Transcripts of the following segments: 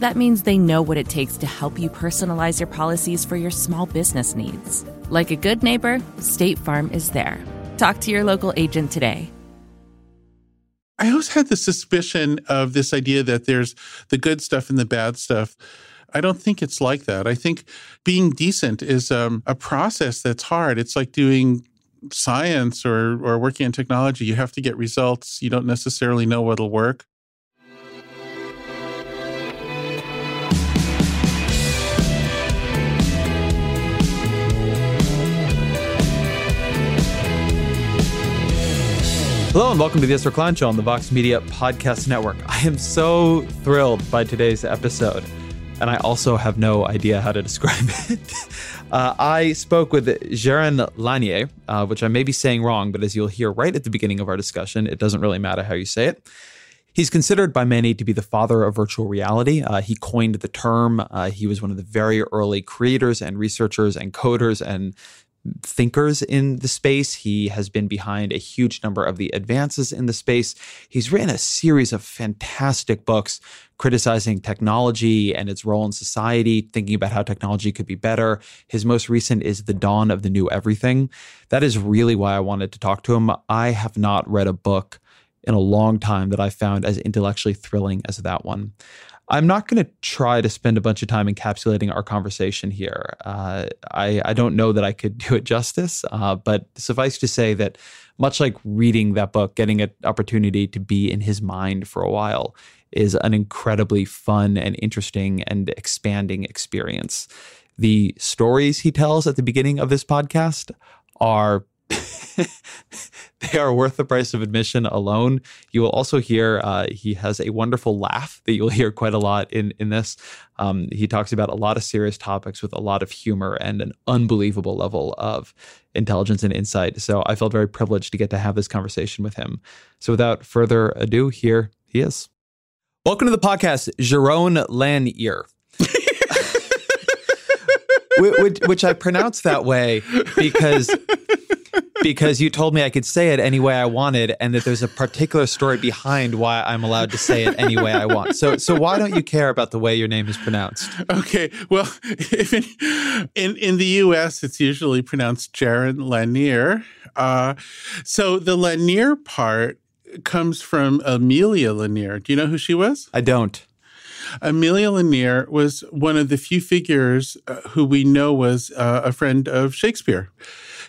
That means they know what it takes to help you personalize your policies for your small business needs. Like a good neighbor, State Farm is there. Talk to your local agent today. I always had the suspicion of this idea that there's the good stuff and the bad stuff. I don't think it's like that. I think being decent is um, a process that's hard. It's like doing science or, or working in technology. You have to get results. You don't necessarily know what'll work. Hello and welcome to the Ezra Klein Show on the Vox Media Podcast Network. I am so thrilled by today's episode, and I also have no idea how to describe it. uh, I spoke with Jaron Lanier, uh, which I may be saying wrong, but as you'll hear right at the beginning of our discussion, it doesn't really matter how you say it. He's considered by many to be the father of virtual reality. Uh, he coined the term. Uh, he was one of the very early creators and researchers and coders and thinkers in the space. He has been behind a huge number of the advances in the space. He's written a series of fantastic books criticizing technology and its role in society, thinking about how technology could be better. His most recent is The Dawn of the New Everything. That is really why I wanted to talk to him. I have not read a book in a long time that I found as intellectually thrilling as that one. I'm not going to try to spend a bunch of time encapsulating our conversation here. Uh, I, I, don't know that I could do it justice, uh, but suffice to say that much like reading that book, getting an opportunity to be in his mind for a while is an incredibly fun and interesting and expanding experience. The stories he tells at the beginning of this podcast are they are worth the price of admission alone. You will also hear uh, he has a wonderful laugh that you'll hear quite a lot in in this. Um, he talks about a lot of serious topics with a lot of humor and an unbelievable level of intelligence and insight. So I felt very privileged to get to have this conversation with him. So without further ado, here he is. Welcome to the podcast, Jaron Lanier. which, which I pronounce that way because because you told me I could say it any way I wanted, and that there's a particular story behind why I'm allowed to say it any way I want. So, so why don't you care about the way your name is pronounced? Okay, well, in in, in the U.S., it's usually pronounced Jaron Lanier. Uh, so the Lanier part comes from Amelia Lanier. Do you know who she was? I don't. Amelia Lanier was one of the few figures uh, who we know was uh, a friend of Shakespeare.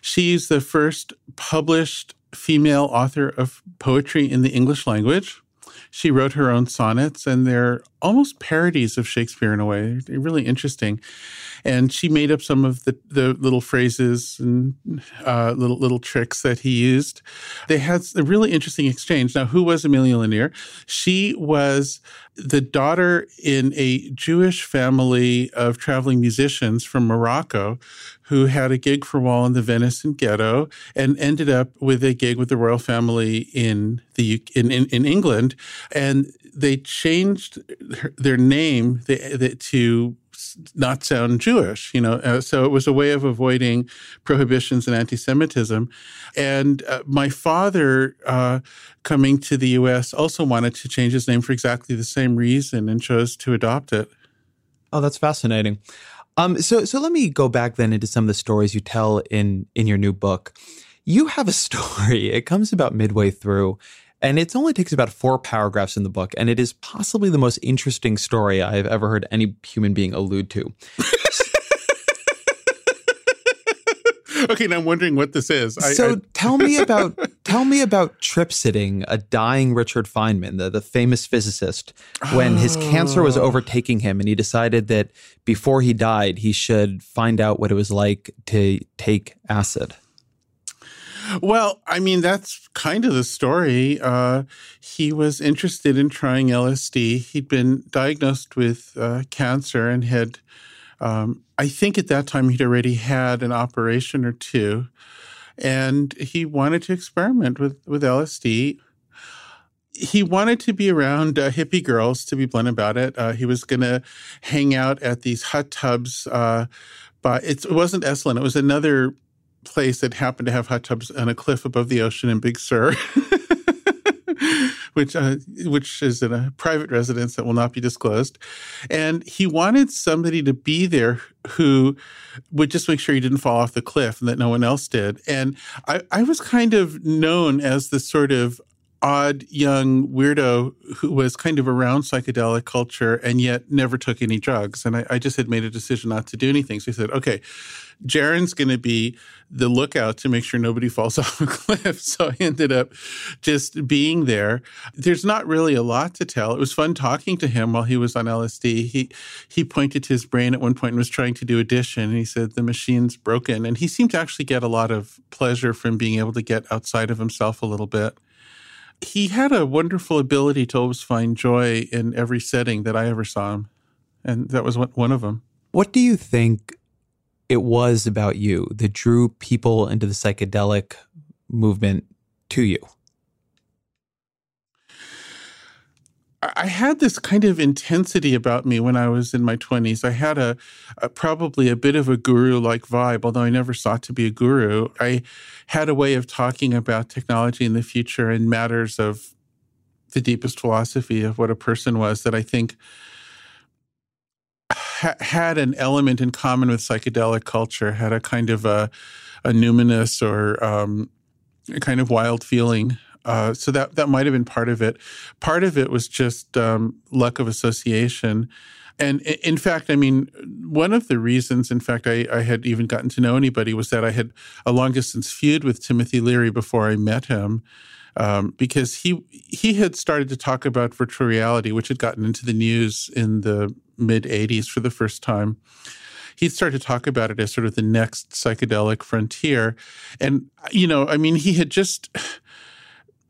She's the first published female author of poetry in the English language. She wrote her own sonnets, and they're almost parodies of Shakespeare in a way. They're really interesting. And she made up some of the, the little phrases and uh, little little tricks that he used. They had a really interesting exchange. Now, who was Amelia Lanier? She was the daughter in a Jewish family of traveling musicians from Morocco who had a gig for while in the Venetian ghetto and ended up with a gig with the royal family in the in, in, in England. And they changed their name to not sound Jewish, you know. Uh, so it was a way of avoiding prohibitions and anti-Semitism. And uh, my father, uh, coming to the U.S., also wanted to change his name for exactly the same reason and chose to adopt it. Oh, that's fascinating. Um, so so let me go back then into some of the stories you tell in in your new book. You have a story. It comes about midway through, and it only takes about four paragraphs in the book, and it is possibly the most interesting story I've ever heard any human being allude to. okay, now I'm wondering what this is. so I, tell me about tell me about trip sitting a dying Richard Feynman, the, the famous physicist, when oh. his cancer was oh. overtaking him and he decided that before he died, he should find out what it was like to take acid. Well, I mean, that's kind of the story. Uh, he was interested in trying LSD. He'd been diagnosed with uh, cancer and had um, I think at that time he'd already had an operation or two, and he wanted to experiment with, with LSD. He wanted to be around uh, hippie girls, to be blunt about it. Uh, he was going to hang out at these hot tubs. Uh, but it wasn't Esalen, it was another place that happened to have hot tubs on a cliff above the ocean in Big Sur. which uh, which is in a private residence that will not be disclosed. And he wanted somebody to be there who would just make sure he didn't fall off the cliff and that no one else did. And I, I was kind of known as the sort of odd young weirdo who was kind of around psychedelic culture and yet never took any drugs. And I, I just had made a decision not to do anything. So he said, okay, Jaron's going to be the lookout to make sure nobody falls off a cliff. So I ended up just being there. There's not really a lot to tell. It was fun talking to him while he was on LSD. He he pointed to his brain at one point and was trying to do addition. And he said the machine's broken, and he seemed to actually get a lot of pleasure from being able to get outside of himself a little bit he had a wonderful ability to always find joy in every setting that I ever saw him. And that was one of them. What do you think it was about you that drew people into the psychedelic movement to you? I had this kind of intensity about me when I was in my 20s. I had a, a probably a bit of a guru like vibe, although I never sought to be a guru. I had a way of talking about technology in the future and matters of the deepest philosophy of what a person was that I think ha- had an element in common with psychedelic culture, had a kind of a, a numinous or um, a kind of wild feeling uh, so that that might have been part of it. Part of it was just um, luck of association. And in fact, I mean, one of the reasons, in fact, I, I, had even gotten to know anybody was that I had a long distance feud with Timothy Leary before I met him, um, because he he had started to talk about virtual reality, which had gotten into the news in the mid '80s for the first time. He started to talk about it as sort of the next psychedelic frontier, and you know, I mean, he had just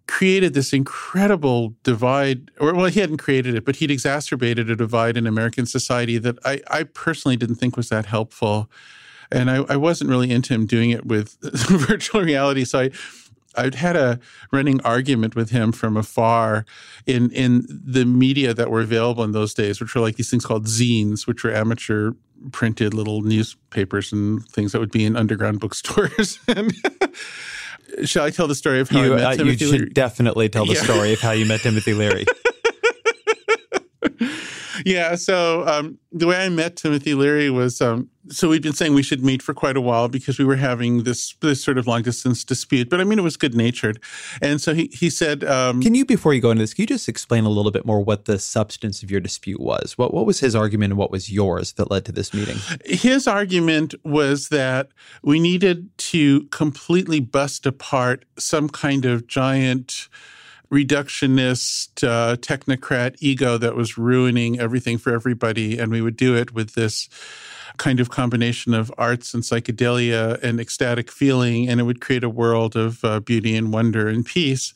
created this incredible divide, or well, he hadn't created it, but he'd exacerbated a divide in American society that I, I personally didn't think was that helpful. And I, I wasn't really into him doing it with virtual reality. So I, I'd had a running argument with him from afar in in the media that were available in those days, which were like these things called zines, which were amateur printed little newspapers and things that would be in underground bookstores. and Shall I tell the story of how you, I met uh, Timothy You Leary? should definitely tell the yeah. story of how you met Timothy Leary. yeah. So um, the way I met Timothy Leary was um, so we'd been saying we should meet for quite a while because we were having this this sort of long distance dispute. But I mean, it was good natured, and so he he said, um, "Can you before you go into this, can you just explain a little bit more what the substance of your dispute was? What what was his argument and what was yours that led to this meeting?" His argument was that we needed to completely bust apart some kind of giant reductionist uh, technocrat ego that was ruining everything for everybody, and we would do it with this kind of combination of arts and psychedelia and ecstatic feeling, and it would create a world of uh, beauty and wonder and peace.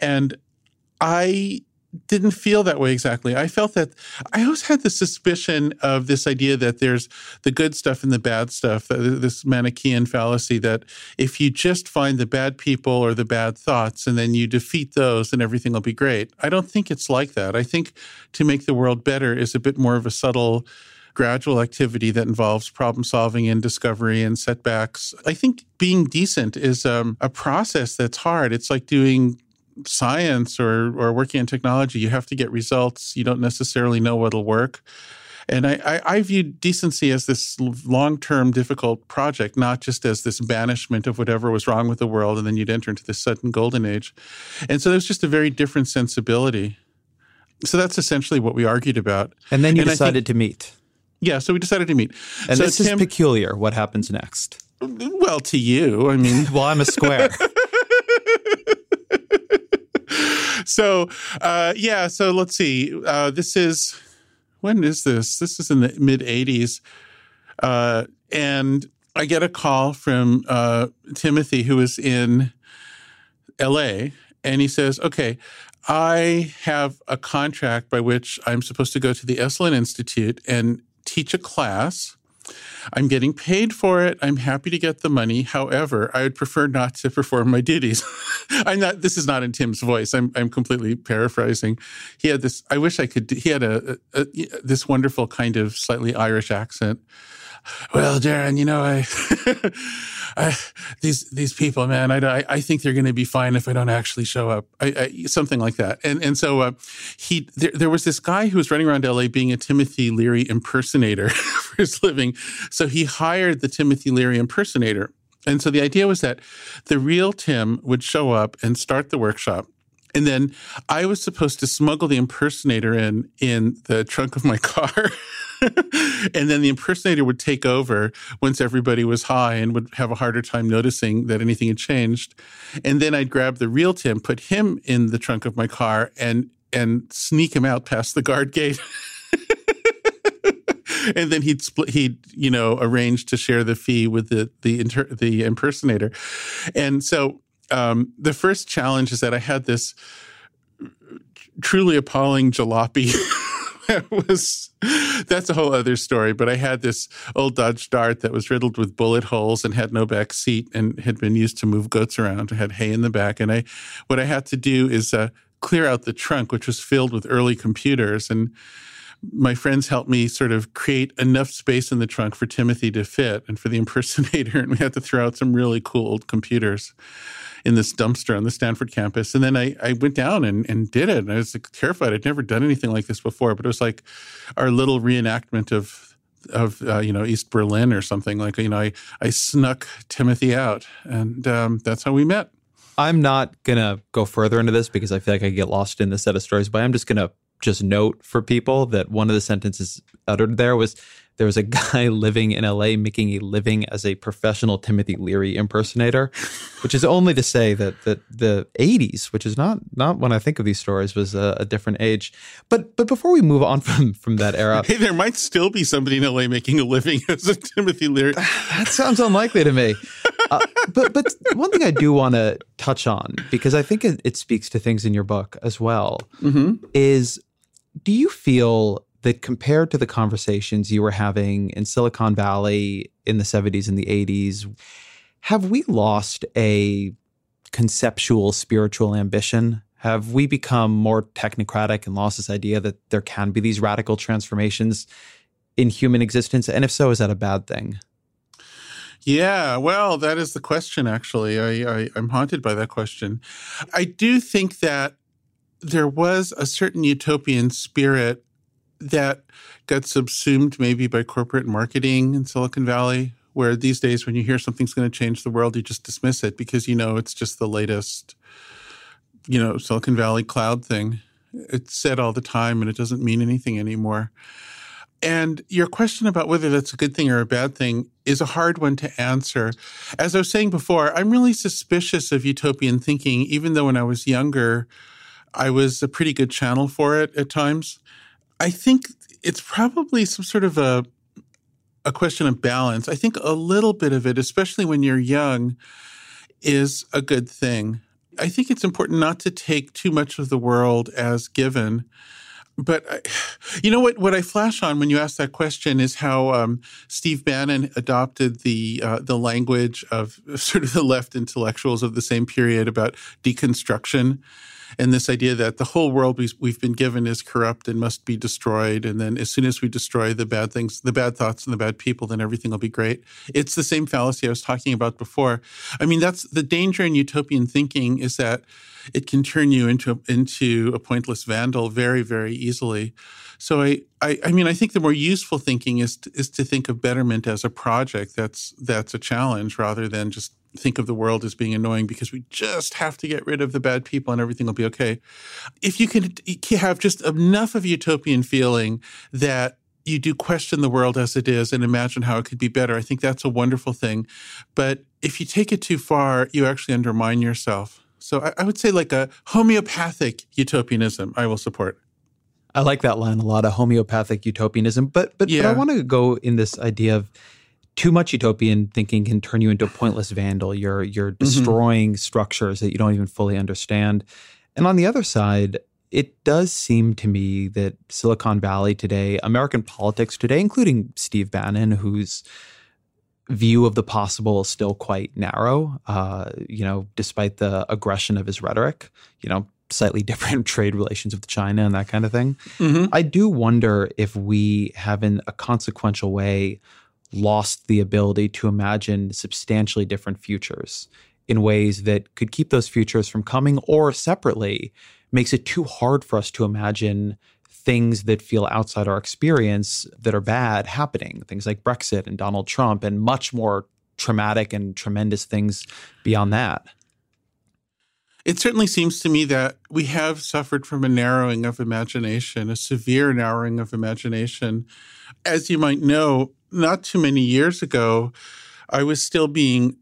And I didn't feel that way exactly. I felt that I always had the suspicion of this idea that there's the good stuff and the bad stuff, this Manichaean fallacy that if you just find the bad people or the bad thoughts and then you defeat those, then everything will be great. I don't think it's like that. I think to make the world better is a bit more of a subtle gradual activity that involves problem solving and discovery and setbacks. I think being decent is um, a process that's hard. It's like doing science or or working in technology, you have to get results. You don't necessarily know what'll work. And I, I, I viewed decency as this long term difficult project, not just as this banishment of whatever was wrong with the world, and then you'd enter into this sudden golden age. And so there's just a very different sensibility. So that's essentially what we argued about. And then you and decided think, to meet. Yeah, so we decided to meet. And so this Tim, is peculiar. What happens next? Well, to you, I mean. well, I'm a square. so, uh, yeah, so let's see. Uh, this is, when is this? This is in the mid 80s. Uh, and I get a call from uh, Timothy, who is in LA, and he says, Okay, I have a contract by which I'm supposed to go to the Esalen Institute and teach a class. I'm getting paid for it. I'm happy to get the money. However, I would prefer not to perform my duties. I'm not. This is not in Tim's voice. I'm. I'm completely paraphrasing. He had this. I wish I could. He had a, a, a this wonderful kind of slightly Irish accent. Well, Jaron, you know, I, I these these people, man, I, I think they're going to be fine if I don't actually show up. I, I, something like that. And and so uh, he there, there was this guy who was running around L.A. being a Timothy Leary impersonator for his living. So he hired the Timothy Leary impersonator. And so the idea was that the real Tim would show up and start the workshop. And then I was supposed to smuggle the impersonator in in the trunk of my car. and then the impersonator would take over once everybody was high and would have a harder time noticing that anything had changed. And then I'd grab the real Tim, put him in the trunk of my car, and and sneak him out past the guard gate. and then he'd split, he'd you know arrange to share the fee with the the inter, the impersonator, and so um, the first challenge is that I had this truly appalling jalopy. that was that's a whole other story. But I had this old Dodge Dart that was riddled with bullet holes and had no back seat and had been used to move goats around. I had hay in the back, and I what I had to do is uh, clear out the trunk, which was filled with early computers and my friends helped me sort of create enough space in the trunk for Timothy to fit and for the impersonator. And we had to throw out some really cool old computers in this dumpster on the Stanford campus. And then I, I went down and, and did it. And I was like, terrified. I'd never done anything like this before, but it was like our little reenactment of of uh, you know East Berlin or something like you know I I snuck Timothy out and um, that's how we met. I'm not gonna go further into this because I feel like I get lost in the set of stories, but I'm just gonna just note for people that one of the sentences uttered there was there was a guy living in LA making a living as a professional Timothy Leary impersonator, which is only to say that that the 80s, which is not not when I think of these stories, was a, a different age. But but before we move on from from that era, hey, there might still be somebody in LA making a living as a Timothy Leary. That sounds unlikely to me. Uh, but but one thing I do want to touch on because I think it, it, speaks to things in your book as well mm-hmm. is do you feel that compared to the conversations you were having in Silicon Valley in the 70s and the 80s, have we lost a conceptual spiritual ambition? Have we become more technocratic and lost this idea that there can be these radical transformations in human existence? And if so, is that a bad thing? Yeah, well, that is the question, actually. I, I, I'm haunted by that question. I do think that there was a certain utopian spirit that got subsumed maybe by corporate marketing in Silicon Valley, where these days when you hear something's going to change the world, you just dismiss it because you know it's just the latest, you know, Silicon Valley cloud thing. It's said all the time and it doesn't mean anything anymore. And your question about whether that's a good thing or a bad thing is a hard one to answer. As I was saying before, I'm really suspicious of utopian thinking, even though when I was younger, I was a pretty good channel for it at times. I think it's probably some sort of a a question of balance. I think a little bit of it, especially when you're young, is a good thing. I think it's important not to take too much of the world as given. But I, you know what? What I flash on when you ask that question is how um, Steve Bannon adopted the uh, the language of sort of the left intellectuals of the same period about deconstruction and this idea that the whole world we've been given is corrupt and must be destroyed. And then as soon as we destroy the bad things, the bad thoughts and the bad people, then everything will be great. It's the same fallacy I was talking about before. I mean, that's the danger in utopian thinking is that it can turn you into into a pointless vandal very very easily. So I, I, I mean I think the more useful thinking is to, is to think of betterment as a project that's that's a challenge rather than just think of the world as being annoying because we just have to get rid of the bad people and everything will be okay. If you can have just enough of utopian feeling that you do question the world as it is and imagine how it could be better. I think that's a wonderful thing. But if you take it too far, you actually undermine yourself. So I, I would say like a homeopathic utopianism, I will support. I like that line a lot, a homeopathic utopianism. But but, yeah. but I want to go in this idea of too much utopian thinking can turn you into a pointless vandal. You're you're mm-hmm. destroying mm-hmm. structures that you don't even fully understand. And on the other side, it does seem to me that Silicon Valley today, American politics today, including Steve Bannon, whose view of the possible is still quite narrow, uh, you know, despite the aggression of his rhetoric, you know, slightly different trade relations with China and that kind of thing. Mm-hmm. I do wonder if we have, in a consequential way, lost the ability to imagine substantially different futures in ways that could keep those futures from coming or separately makes it too hard for us to imagine things that feel outside our experience that are bad happening. Things like Brexit and Donald Trump, and much more traumatic and tremendous things beyond that. It certainly seems to me that we have suffered from a narrowing of imagination, a severe narrowing of imagination. As you might know, not too many years ago, I was still being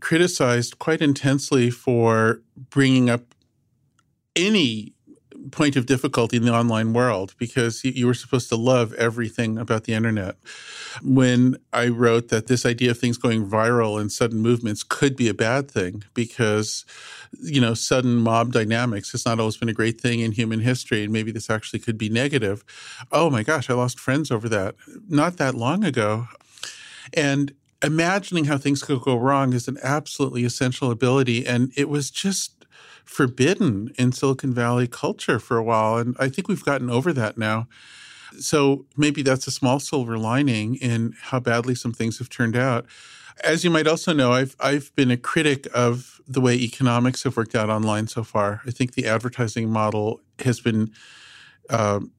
criticized quite intensely for bringing up any point of difficulty in the online world because you were supposed to love everything about the internet. When I wrote that this idea of things going viral and sudden movements could be a bad thing because, you know, sudden mob dynamics has not always been a great thing in human history, and maybe this actually could be negative. Oh my gosh, I lost friends over that not that long ago. And imagining how things could go wrong is an absolutely essential ability. And it was just forbidden in Silicon Valley culture for a while. And I think we've gotten over that now. So maybe that's a small silver lining in how badly some things have turned out. As you might also know, I've I've been a critic of the way economics have worked out online so far. I think the advertising model has been um,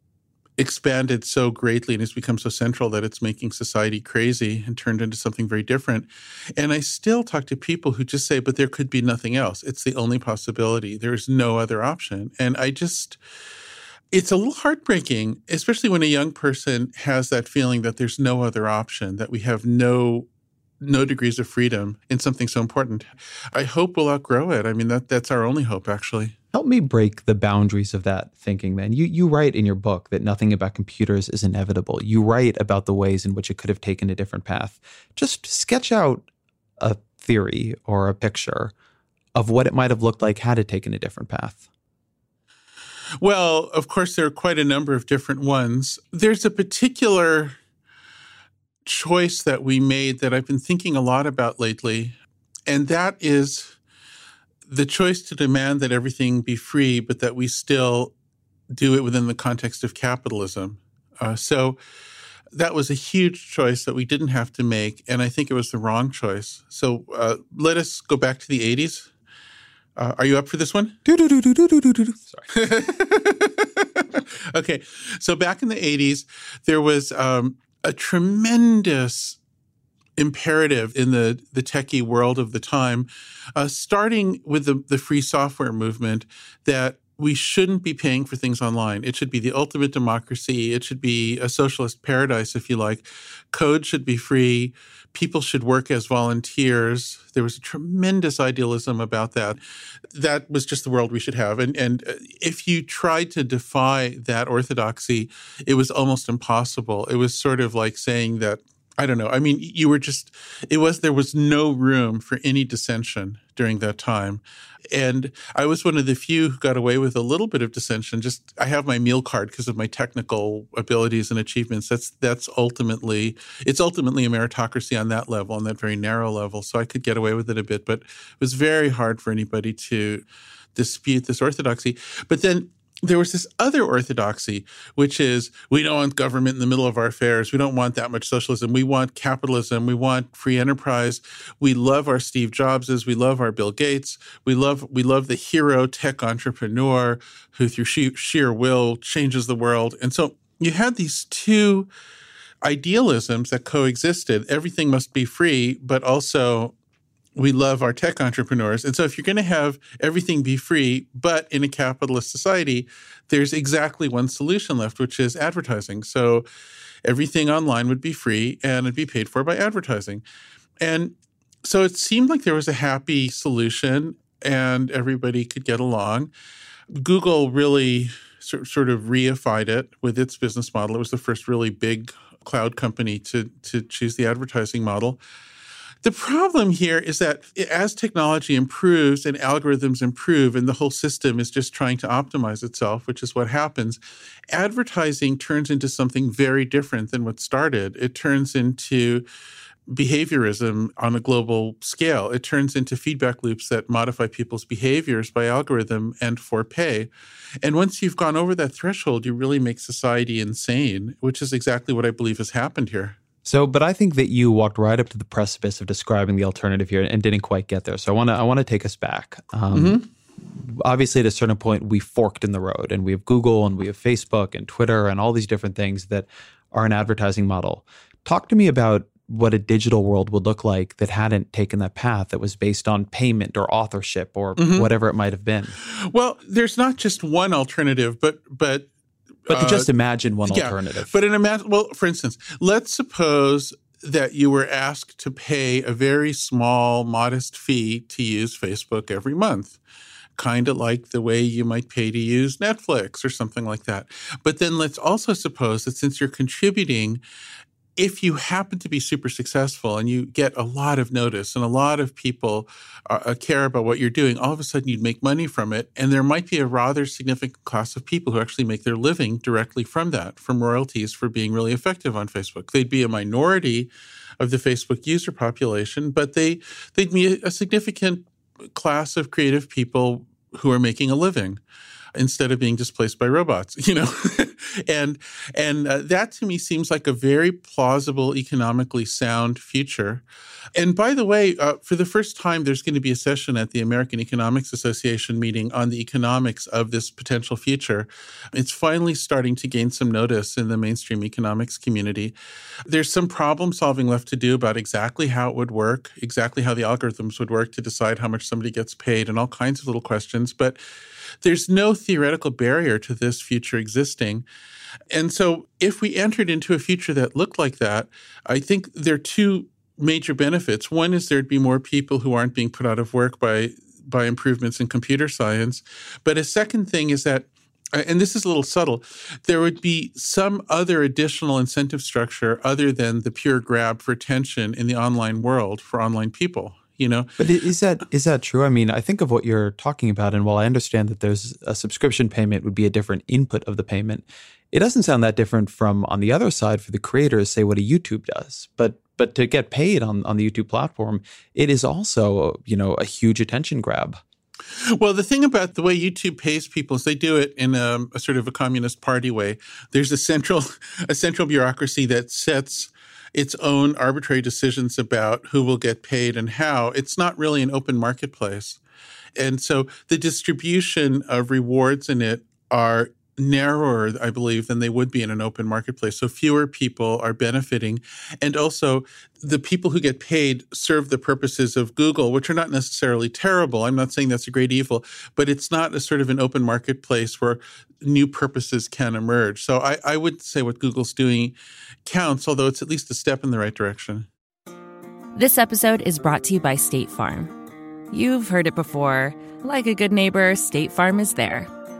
expanded so greatly and has become so central that it's making society crazy and turned into something very different. And I still talk to people who just say, but there could be nothing else. It's the only possibility. There's no other option. And I just, it's a little heartbreaking, especially when a young person has that feeling that there's no other option, that we have no no degrees of freedom in something so important. I hope we'll outgrow it. I mean that that's our only hope actually. Help me break the boundaries of that thinking, man. You you write in your book that nothing about computers is inevitable. You write about the ways in which it could have taken a different path. Just sketch out a theory or a picture of what it might have looked like had it taken a different path. Well, of course, there are quite a number of different ones. There's a particular choice that we made that I've been thinking a lot about lately, and that is the choice to demand that everything be free, but that we still do it within the context of capitalism. Uh, so that was a huge choice that we didn't have to make, and I think it was the wrong choice. So uh, let us go back to the 80s. Uh, are you up for this one? Sorry. okay. So back in the 80s, there was um, a tremendous imperative in the, the techie world of the time, uh, starting with the, the free software movement, that we shouldn't be paying for things online. It should be the ultimate democracy. It should be a socialist paradise, if you like. Code should be free. People should work as volunteers. There was a tremendous idealism about that. That was just the world we should have. And, and uh, if you tried to defy that orthodoxy, it was almost impossible. It was sort of like saying that I don't know. I mean, you were just, it was, there was no room for any dissension during that time. And I was one of the few who got away with a little bit of dissension. Just, I have my meal card because of my technical abilities and achievements. That's, that's ultimately, it's ultimately a meritocracy on that level, on that very narrow level. So I could get away with it a bit, but it was very hard for anybody to dispute this orthodoxy. But then there was this other orthodoxy, which is we don't want government in the middle of our affairs. We don't want that much socialism. We want capitalism. We want free enterprise. We love our Steve Jobses. We love our Bill Gates. We love we love the hero tech entrepreneur who, through sheer, sheer will, changes the world. And so you had these two idealisms that coexisted. Everything must be free, but also we love our tech entrepreneurs. And so if you're going to have everything be free, but in a capitalist society, there's exactly one solution left, which is advertising. So everything online would be free and it'd be paid for by advertising. And so it seemed like there was a happy solution and everybody could get along. Google really sort of reified it with its business model. It was the first really big cloud company to, to choose the advertising model. The problem here is that as technology improves and algorithms improve, and the whole system is just trying to optimize itself, which is what happens, advertising turns into something very different than what started. It turns into behaviorism on a global scale. It turns into feedback loops that modify people's behaviors by algorithm and for pay. And once you've gone over that threshold, you really make society insane, which is exactly what I believe has happened here. So, but I think that you walked right up to the precipice of describing the alternative here and didn't quite get there. So, I want to I want to take us back. Um, mm-hmm. Obviously, at a certain point, we forked in the road, and we have Google, and we have Facebook, and Twitter, and all these different things that are an advertising model. Talk to me about what a digital world would look like that hadn't taken that path that was based on payment or authorship or mm-hmm. whatever it might have been. Well, there's not just one alternative, but but but to just uh, imagine one yeah, alternative. But in imagine, well, for instance, let's suppose that you were asked to pay a very small, modest fee to use Facebook every month, kind of like the way you might pay to use Netflix or something like that. But then let's also suppose that since you're contributing if you happen to be super successful and you get a lot of notice and a lot of people uh, uh, care about what you're doing, all of a sudden you'd make money from it. And there might be a rather significant class of people who actually make their living directly from that, from royalties for being really effective on Facebook. They'd be a minority of the Facebook user population, but they, they'd be a significant class of creative people who are making a living instead of being displaced by robots, you know? and and uh, that to me seems like a very plausible, economically sound future. And by the way, uh, for the first time, there's going to be a session at the American Economics Association meeting on the economics of this potential future. It's finally starting to gain some notice in the mainstream economics community. There's some problem solving left to do about exactly how it would work, exactly how the algorithms would work to decide how much somebody gets paid, and all kinds of little questions. But there's no theoretical barrier to this future existing. And so, if we entered into a future that looked like that, I think there are two major benefits. One is there'd be more people who aren't being put out of work by by improvements in computer science. But a second thing is that and this is a little subtle, there would be some other additional incentive structure other than the pure grab for attention in the online world for online people you know? But is that is that true? I mean i think of what you're talking about and while i understand that there's a subscription payment would be a different input of the payment it doesn't sound that different from on the other side for the creators say what a youtube does. But but to get paid on on the youtube platform it is also you know a huge attention grab. Well, the thing about the way YouTube pays people is they do it in a, a, sort of a communist party way. There's a central a central bureaucracy that sets its own arbitrary decisions about who will get paid and how. It's not really an open marketplace. And so the distribution of rewards in it are narrower, I believe, than they would be in an open marketplace. So fewer people are benefiting. And also, the people who get paid serve the purposes of Google, which are not necessarily terrible. I'm not saying that's a great evil, but it's not a sort of an open marketplace where new purposes can emerge. So I, I would say what Google's doing counts, although it's at least a step in the right direction. This episode is brought to you by State Farm. You've heard it before. Like a good neighbor, State Farm is there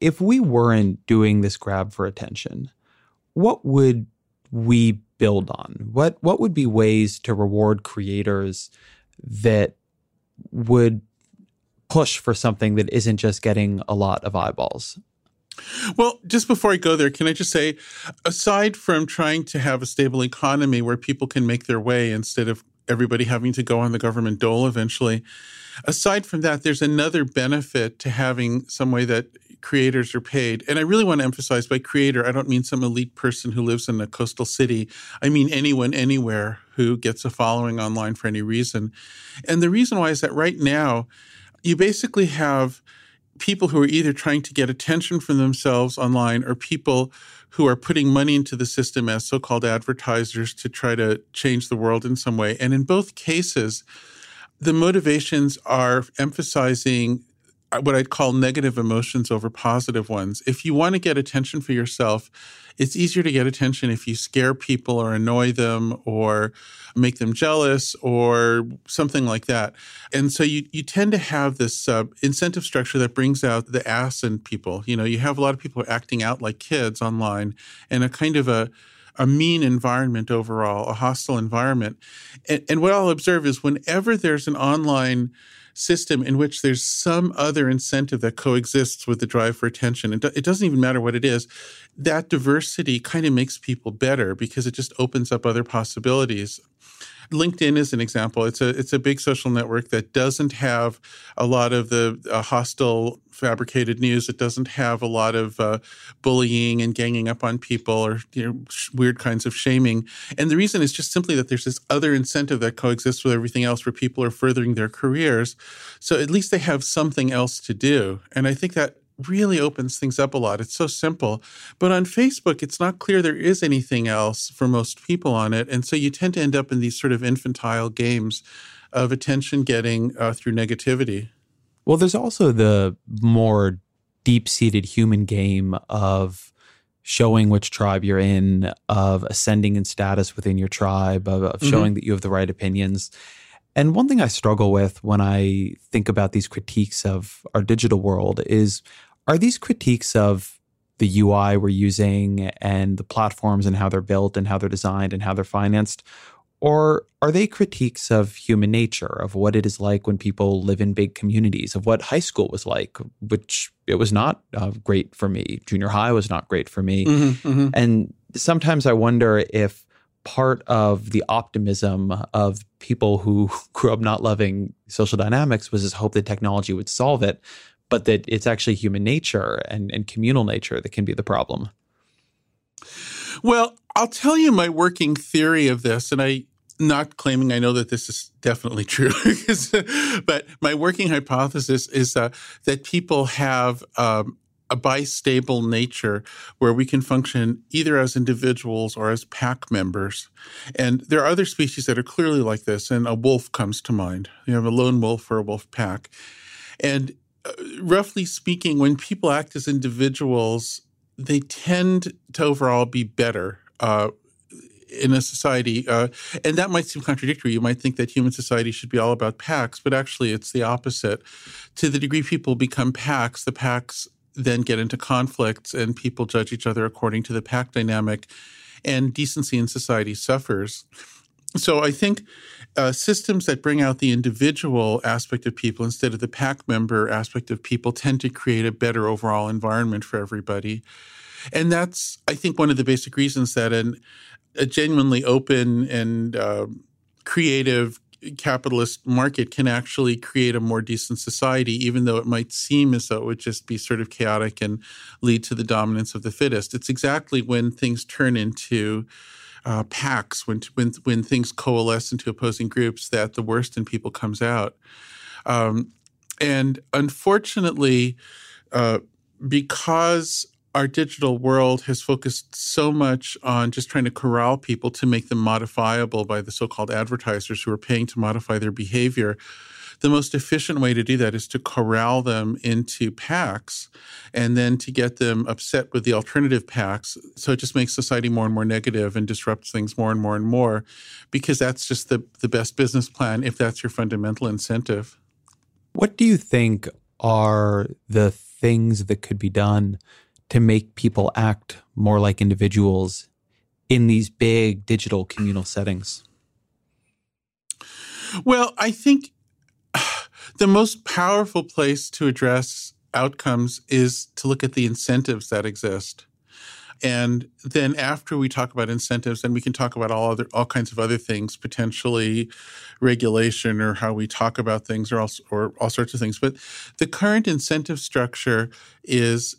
If we weren't doing this grab for attention, what would we build on? What what would be ways to reward creators that would push for something that isn't just getting a lot of eyeballs? Well, just before I go there, can I just say, aside from trying to have a stable economy where people can make their way instead of everybody having to go on the government dole eventually, aside from that, there's another benefit to having some way that creators are paid. And I really want to emphasize by creator, I don't mean some elite person who lives in a coastal city. I mean anyone, anywhere who gets a following online for any reason. And the reason why is that right now, you basically have people who are either trying to get attention from themselves online or people who are putting money into the system as so called advertisers to try to change the world in some way. And in both cases, the motivations are emphasizing what I'd call negative emotions over positive ones. If you want to get attention for yourself, it's easier to get attention if you scare people or annoy them or make them jealous or something like that. And so you, you tend to have this uh, incentive structure that brings out the ass in people. You know, you have a lot of people acting out like kids online and a kind of a a mean environment overall, a hostile environment. And, and what I'll observe is whenever there's an online system in which there's some other incentive that coexists with the drive for attention. Do, it doesn't even matter what it is. That diversity kind of makes people better because it just opens up other possibilities. LinkedIn is an example. It's a it's a big social network that doesn't have a lot of the uh, hostile fabricated news. It doesn't have a lot of uh, bullying and ganging up on people or you know, sh- weird kinds of shaming. And the reason is just simply that there's this other incentive that coexists with everything else where people are furthering their careers. So at least they have something else to do. And I think that really opens things up a lot. It's so simple. But on Facebook, it's not clear there is anything else for most people on it. And so you tend to end up in these sort of infantile games of attention getting uh, through negativity. Well, there's also the more deep seated human game of showing which tribe you're in, of ascending in status within your tribe, of, of mm-hmm. showing that you have the right opinions. And one thing I struggle with when I think about these critiques of our digital world is are these critiques of the UI we're using and the platforms and how they're built and how they're designed and how they're financed? Or are they critiques of human nature, of what it is like when people live in big communities, of what high school was like, which it was not uh, great for me. Junior high was not great for me. Mm-hmm, mm-hmm. And sometimes I wonder if part of the optimism of people who grew up not loving social dynamics was this hope that technology would solve it but that it's actually human nature and, and communal nature that can be the problem. Well, I'll tell you my working theory of this, and I not claiming I know that this is definitely true, but my working hypothesis is uh, that people have um, a bistable nature where we can function either as individuals or as pack members. And there are other species that are clearly like this, and a wolf comes to mind. You have a lone wolf or a wolf pack. And roughly speaking, when people act as individuals, they tend to overall be better uh, in a society. Uh, and that might seem contradictory. You might think that human society should be all about packs, but actually it's the opposite. To the degree people become packs, the packs then get into conflicts and people judge each other according to the pack dynamic, and decency in society suffers. So I think uh, systems that bring out the individual aspect of people instead of the pack member aspect of people tend to create a better overall environment for everybody. And that's, I think, one of the basic reasons that an, a genuinely open and uh, creative capitalist market can actually create a more decent society, even though it might seem as though it would just be sort of chaotic and lead to the dominance of the fittest. It's exactly when things turn into uh, packs when when when things coalesce into opposing groups that the worst in people comes out. Um, and unfortunately, uh, because our digital world has focused so much on just trying to corral people to make them modifiable by the so-called advertisers who are paying to modify their behavior the most efficient way to do that is to corral them into packs and then to get them upset with the alternative packs. So it just makes society more and more negative and disrupts things more and more and more because that's just the, the best business plan if that's your fundamental incentive. What do you think are the things that could be done to make people act more like individuals in these big digital communal settings? Well, I think the most powerful place to address outcomes is to look at the incentives that exist. And then after we talk about incentives, then we can talk about all other all kinds of other things, potentially regulation or how we talk about things or all, or all sorts of things. But the current incentive structure is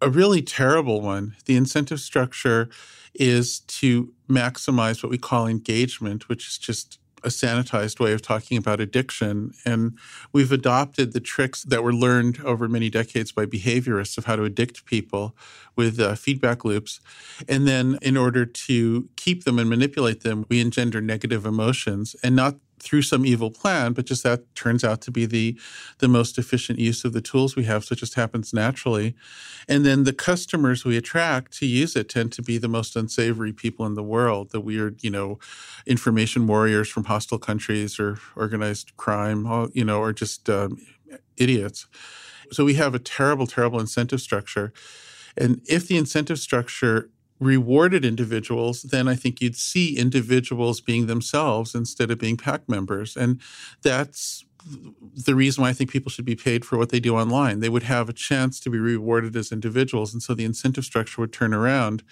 a really terrible one. The incentive structure is to maximize what we call engagement, which is just a sanitized way of talking about addiction. And we've adopted the tricks that were learned over many decades by behaviorists of how to addict people with uh, feedback loops. And then, in order to keep them and manipulate them, we engender negative emotions and not through some evil plan, but just that turns out to be the the most efficient use of the tools we have. So it just happens naturally. And then the customers we attract to use it tend to be the most unsavory people in the world, the weird, you know, information warriors from hostile countries or organized crime, you know, or just um, idiots. So we have a terrible, terrible incentive structure. And if the incentive structure rewarded individuals, then I think you'd see individuals being themselves instead of being pack members. And that's the reason why I think people should be paid for what they do online. They would have a chance to be rewarded as individuals. And so the incentive structure would turn around.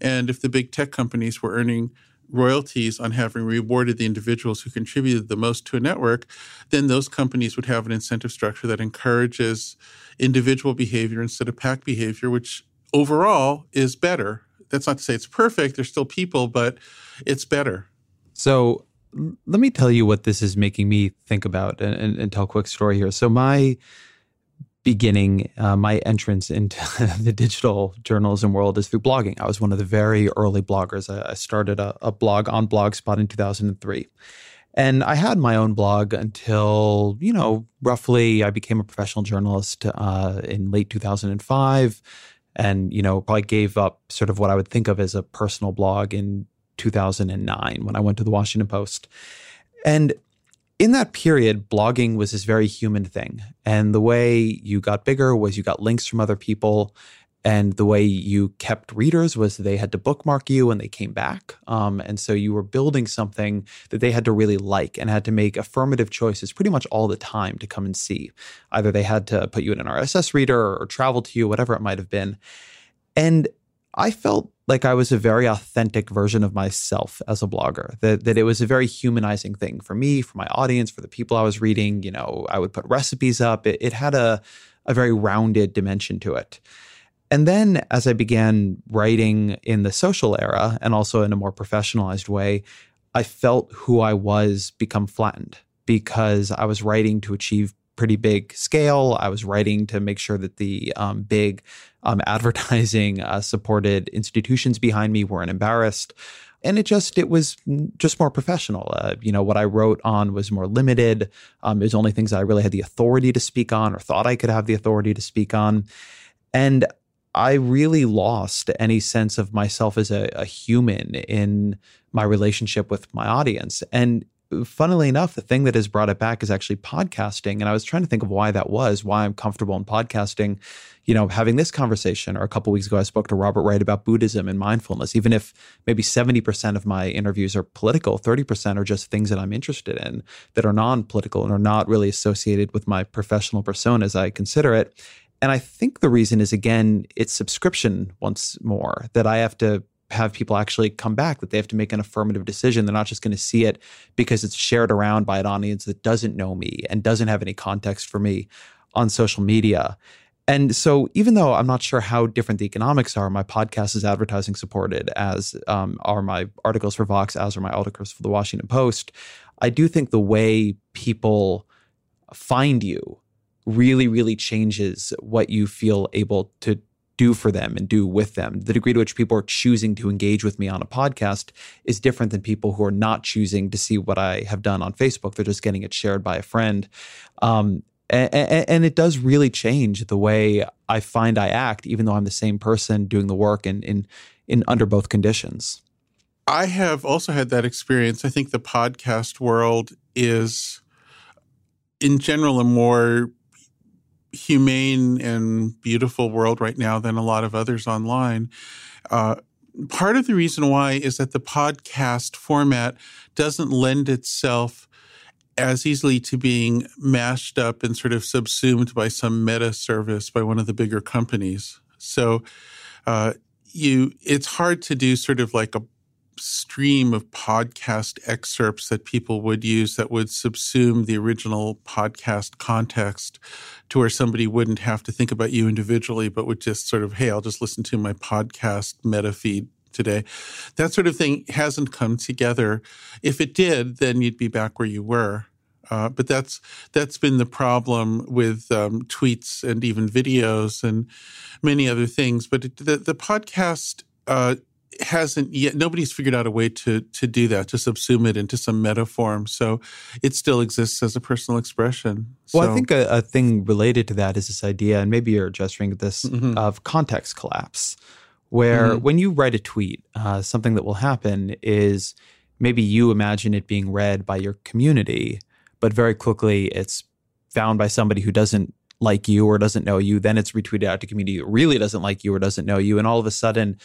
And if the big tech companies were earning royalties on having rewarded the individuals who contributed the most to a network, then those companies would have an incentive structure that encourages individual behavior instead of pack behavior, which overall is better that's not to say it's perfect. There's still people, but it's better. So let me tell you what this is making me think about and, and, and tell a quick story here. So my beginning, uh, my entrance into the digital journalism world is through blogging. I was one of the very early bloggers. I, I started a, a blog on Blogspot in 2003. And I had my own blog until, you know, roughly I became a professional journalist uh, in late 2005 and you know probably gave up sort of what I would think of as a personal blog in 2009 when I went to the Washington Post. And in that period, blogging was this very human thing. And the way you got bigger was you got links from other people. And the way you kept readers was they had to bookmark you when they came back. Um, and so you were building something that they had to really like and had to make affirmative choices pretty much all the time to come and see. Either they had to put you in an RSS reader or travel to you, whatever it might have been. And I felt like I was a very authentic version of myself as a blogger. That that it was a very humanizing thing for me, for my audience, for the people I was reading. You know, I would put recipes up. It, it had a a very rounded dimension to it. And then as I began writing in the social era and also in a more professionalized way, I felt who I was become flattened because I was writing to achieve pretty big scale. I was writing to make sure that the um, big um, advertising uh, supported institutions behind me weren't embarrassed. And it just it was just more professional. Uh, you know what I wrote on was more limited. Um, it was only things I really had the authority to speak on or thought I could have the authority to speak on. And I really lost any sense of myself as a, a human in my relationship with my audience. And funnily enough, the thing that has brought it back is actually podcasting. And I was trying to think of why that was, why I'm comfortable in podcasting. You know, having this conversation, or a couple weeks ago, I spoke to Robert Wright about Buddhism and mindfulness. Even if maybe 70% of my interviews are political, 30% are just things that I'm interested in that are non political and are not really associated with my professional persona as I consider it. And I think the reason is again, it's subscription once more that I have to have people actually come back, that they have to make an affirmative decision. They're not just going to see it because it's shared around by an audience that doesn't know me and doesn't have any context for me on social media. And so, even though I'm not sure how different the economics are, my podcast is advertising supported, as um, are my articles for Vox, as are my articles for the Washington Post. I do think the way people find you really, really changes what you feel able to do for them and do with them. The degree to which people are choosing to engage with me on a podcast is different than people who are not choosing to see what I have done on Facebook. They're just getting it shared by a friend. Um, and, and, it does really change the way I find I act, even though I'm the same person doing the work in, in, in under both conditions. I have also had that experience. I think the podcast world is, in general, a more humane and beautiful world right now than a lot of others online. Uh, part of the reason why is that the podcast format doesn't lend itself as easily to being mashed up and sort of subsumed by some meta service by one of the bigger companies. So uh, you it's hard to do sort of like a stream of podcast excerpts that people would use that would subsume the original podcast context to where somebody wouldn't have to think about you individually, but would just sort of, hey, I'll just listen to my podcast meta feed today. That sort of thing hasn't come together. If it did, then you'd be back where you were. Uh, but that's that's been the problem with um, tweets and even videos and many other things. But it, the the podcast uh, hasn't yet nobody's figured out a way to to do that to subsume it into some meta form so it still exists as a personal expression well so, i think a, a, thing related to that is this idea and maybe you're gesturing at this mm-hmm. of context collapse where mm-hmm. when you write a tweet uh, something that will happen is maybe you imagine it being read by your community but very quickly it's found by somebody who doesn't like you or doesn't know you then it's retweeted out to community who really doesn't like you or doesn't know you and all of a sudden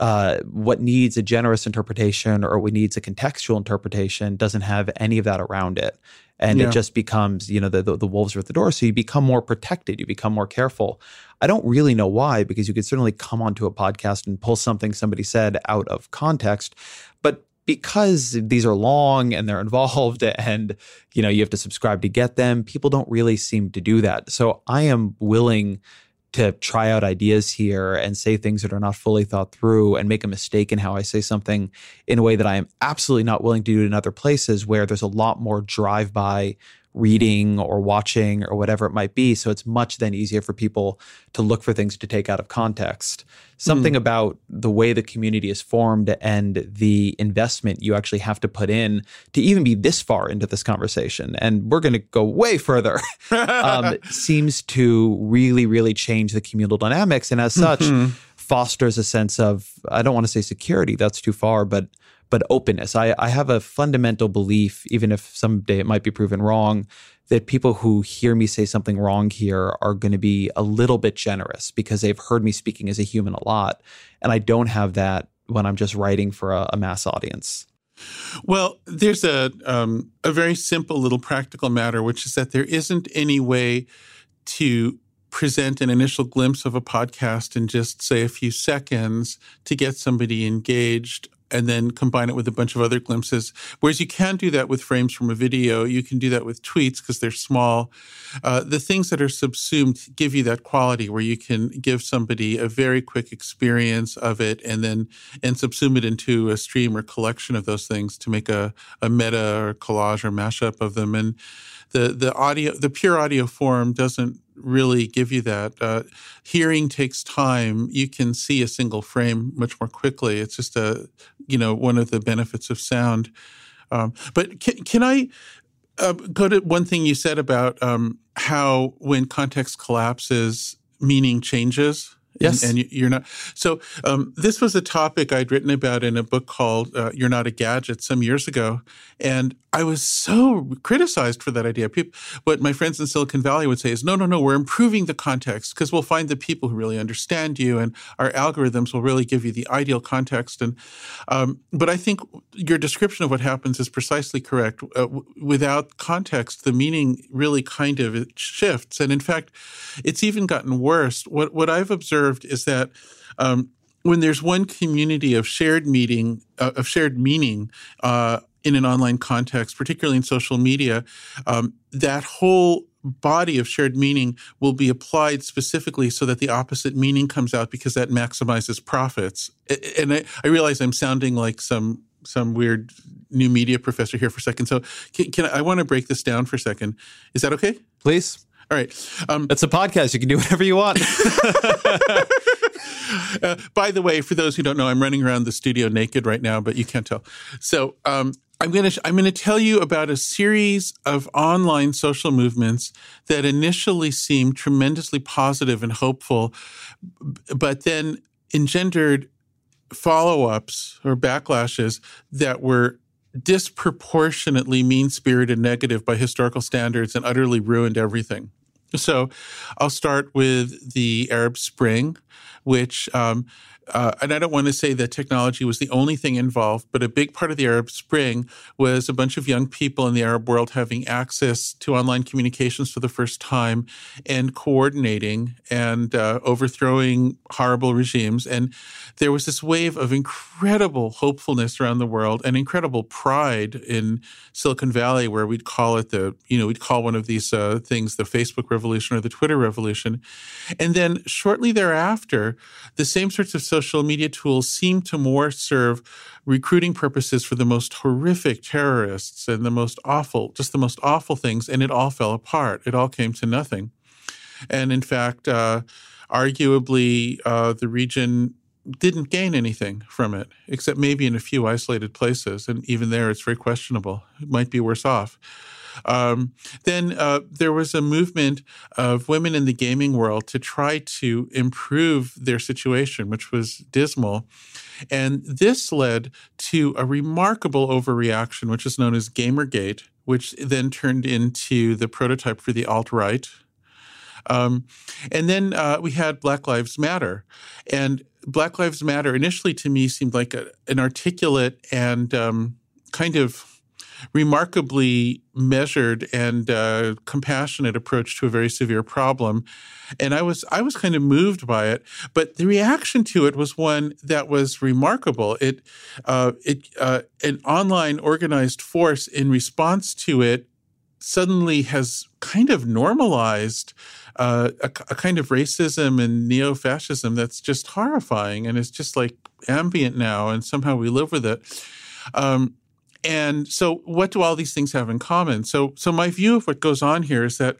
uh, what needs a generous interpretation or what needs a contextual interpretation doesn't have any of that around it. And yeah. it just becomes, you know, the, the, the wolves are at the door. So you become more protected, you become more careful. I don't really know why, because you could certainly come onto a podcast and pull something somebody said out of context. But because these are long and they're involved and you know you have to subscribe to get them people don't really seem to do that so i am willing to try out ideas here and say things that are not fully thought through and make a mistake in how I say something in a way that I am absolutely not willing to do in other places where there's a lot more drive by reading or watching or whatever it might be. So it's much then easier for people to look for things to take out of context. Something mm. about the way the community is formed and the investment you actually have to put in to even be this far into this conversation, and we're going to go way further, um, seems to really, really change the communal dynamics. And as such, mm-hmm. fosters a sense of, I don't want to say security, that's too far, but but openness. I, I have a fundamental belief, even if someday it might be proven wrong, that people who hear me say something wrong here are going to be a little bit generous because they've heard me speaking as a human a lot. And I don't have that when I'm just writing for a, a mass audience. Well, there's a um, a very simple little practical matter, which is that there isn't any way to present an initial glimpse of a podcast in just say a few seconds to get somebody engaged and then combine it with a bunch of other glimpses. Whereas you can do that with frames from a video, you can do that with tweets because they're small. Uh, the things that are subsumed give you that quality where you can give somebody a very quick experience of it and then and subsume it into a stream or collection of those things to make a, a meta or collage or mashup of them. And the the audio, the pure audio form doesn't really give you that. Uh, hearing takes time. You can see a single frame much more quickly. It's just a, you know, one of the benefits of sound. Um, but can, can I uh, go to one thing you said about um, how when context collapses, meaning changes? Yes. And, and you're not. So um, this was a topic I'd written about in a book called uh, You're Not a Gadget some years ago. And I was so criticized for that idea. People, what my friends in Silicon Valley would say is, no, no, no, we're improving the context because we'll find the people who really understand you and our algorithms will really give you the ideal context. And um, But I think your description of what happens is precisely correct. Uh, w- without context, the meaning really kind of shifts. And in fact, it's even gotten worse. What, what I've observed is that um, when there's one community of shared meeting, uh, of shared meaning, uh, in an online context, particularly in social media, um, that whole body of shared meaning will be applied specifically so that the opposite meaning comes out because that maximizes profits. And I, I realize I'm sounding like some some weird new media professor here for a second. So can, can I, I want to break this down for a second. Is that okay? Please. All right. Um, it's a podcast. You can do whatever you want. uh, by the way, for those who don't know, I'm running around the studio naked right now, but you can't tell. So um, I'm going to I'm going to tell you about a series of online social movements that initially seemed tremendously positive and hopeful, but then engendered follow-ups or backlashes that were disproportionately mean-spirited negative by historical standards and utterly ruined everything. So I'll start with the Arab Spring, which um, uh, and I don't want to say that technology was the only thing involved, but a big part of the Arab Spring was a bunch of young people in the Arab world having access to online communications for the first time and coordinating and uh, overthrowing horrible regimes. And there was this wave of incredible hopefulness around the world and incredible pride in Silicon Valley, where we'd call it the, you know, we'd call one of these uh, things the Facebook revolution or the Twitter revolution. And then shortly thereafter, the same sorts of social social media tools seem to more serve recruiting purposes for the most horrific terrorists and the most awful, just the most awful things. And it all fell apart. It all came to nothing. And in fact, uh, arguably, uh, the region didn't gain anything from it, except maybe in a few isolated places. And even there, it's very questionable. It might be worse off. Um, then uh, there was a movement of women in the gaming world to try to improve their situation, which was dismal. And this led to a remarkable overreaction, which is known as Gamergate, which then turned into the prototype for the alt right. Um, and then uh, we had Black Lives Matter. And Black Lives Matter initially to me seemed like a, an articulate and um, kind of remarkably measured and uh, compassionate approach to a very severe problem, and I was I was kind of moved by it. But the reaction to it was one that was remarkable. It uh, it uh, an online organized force in response to it suddenly has kind of normalized uh, a, a, kind of racism and neo fascism that's just horrifying and it's just like ambient now, and somehow we live with it. Um, and so, what do all these things have in common? So, so my view of what goes on here is that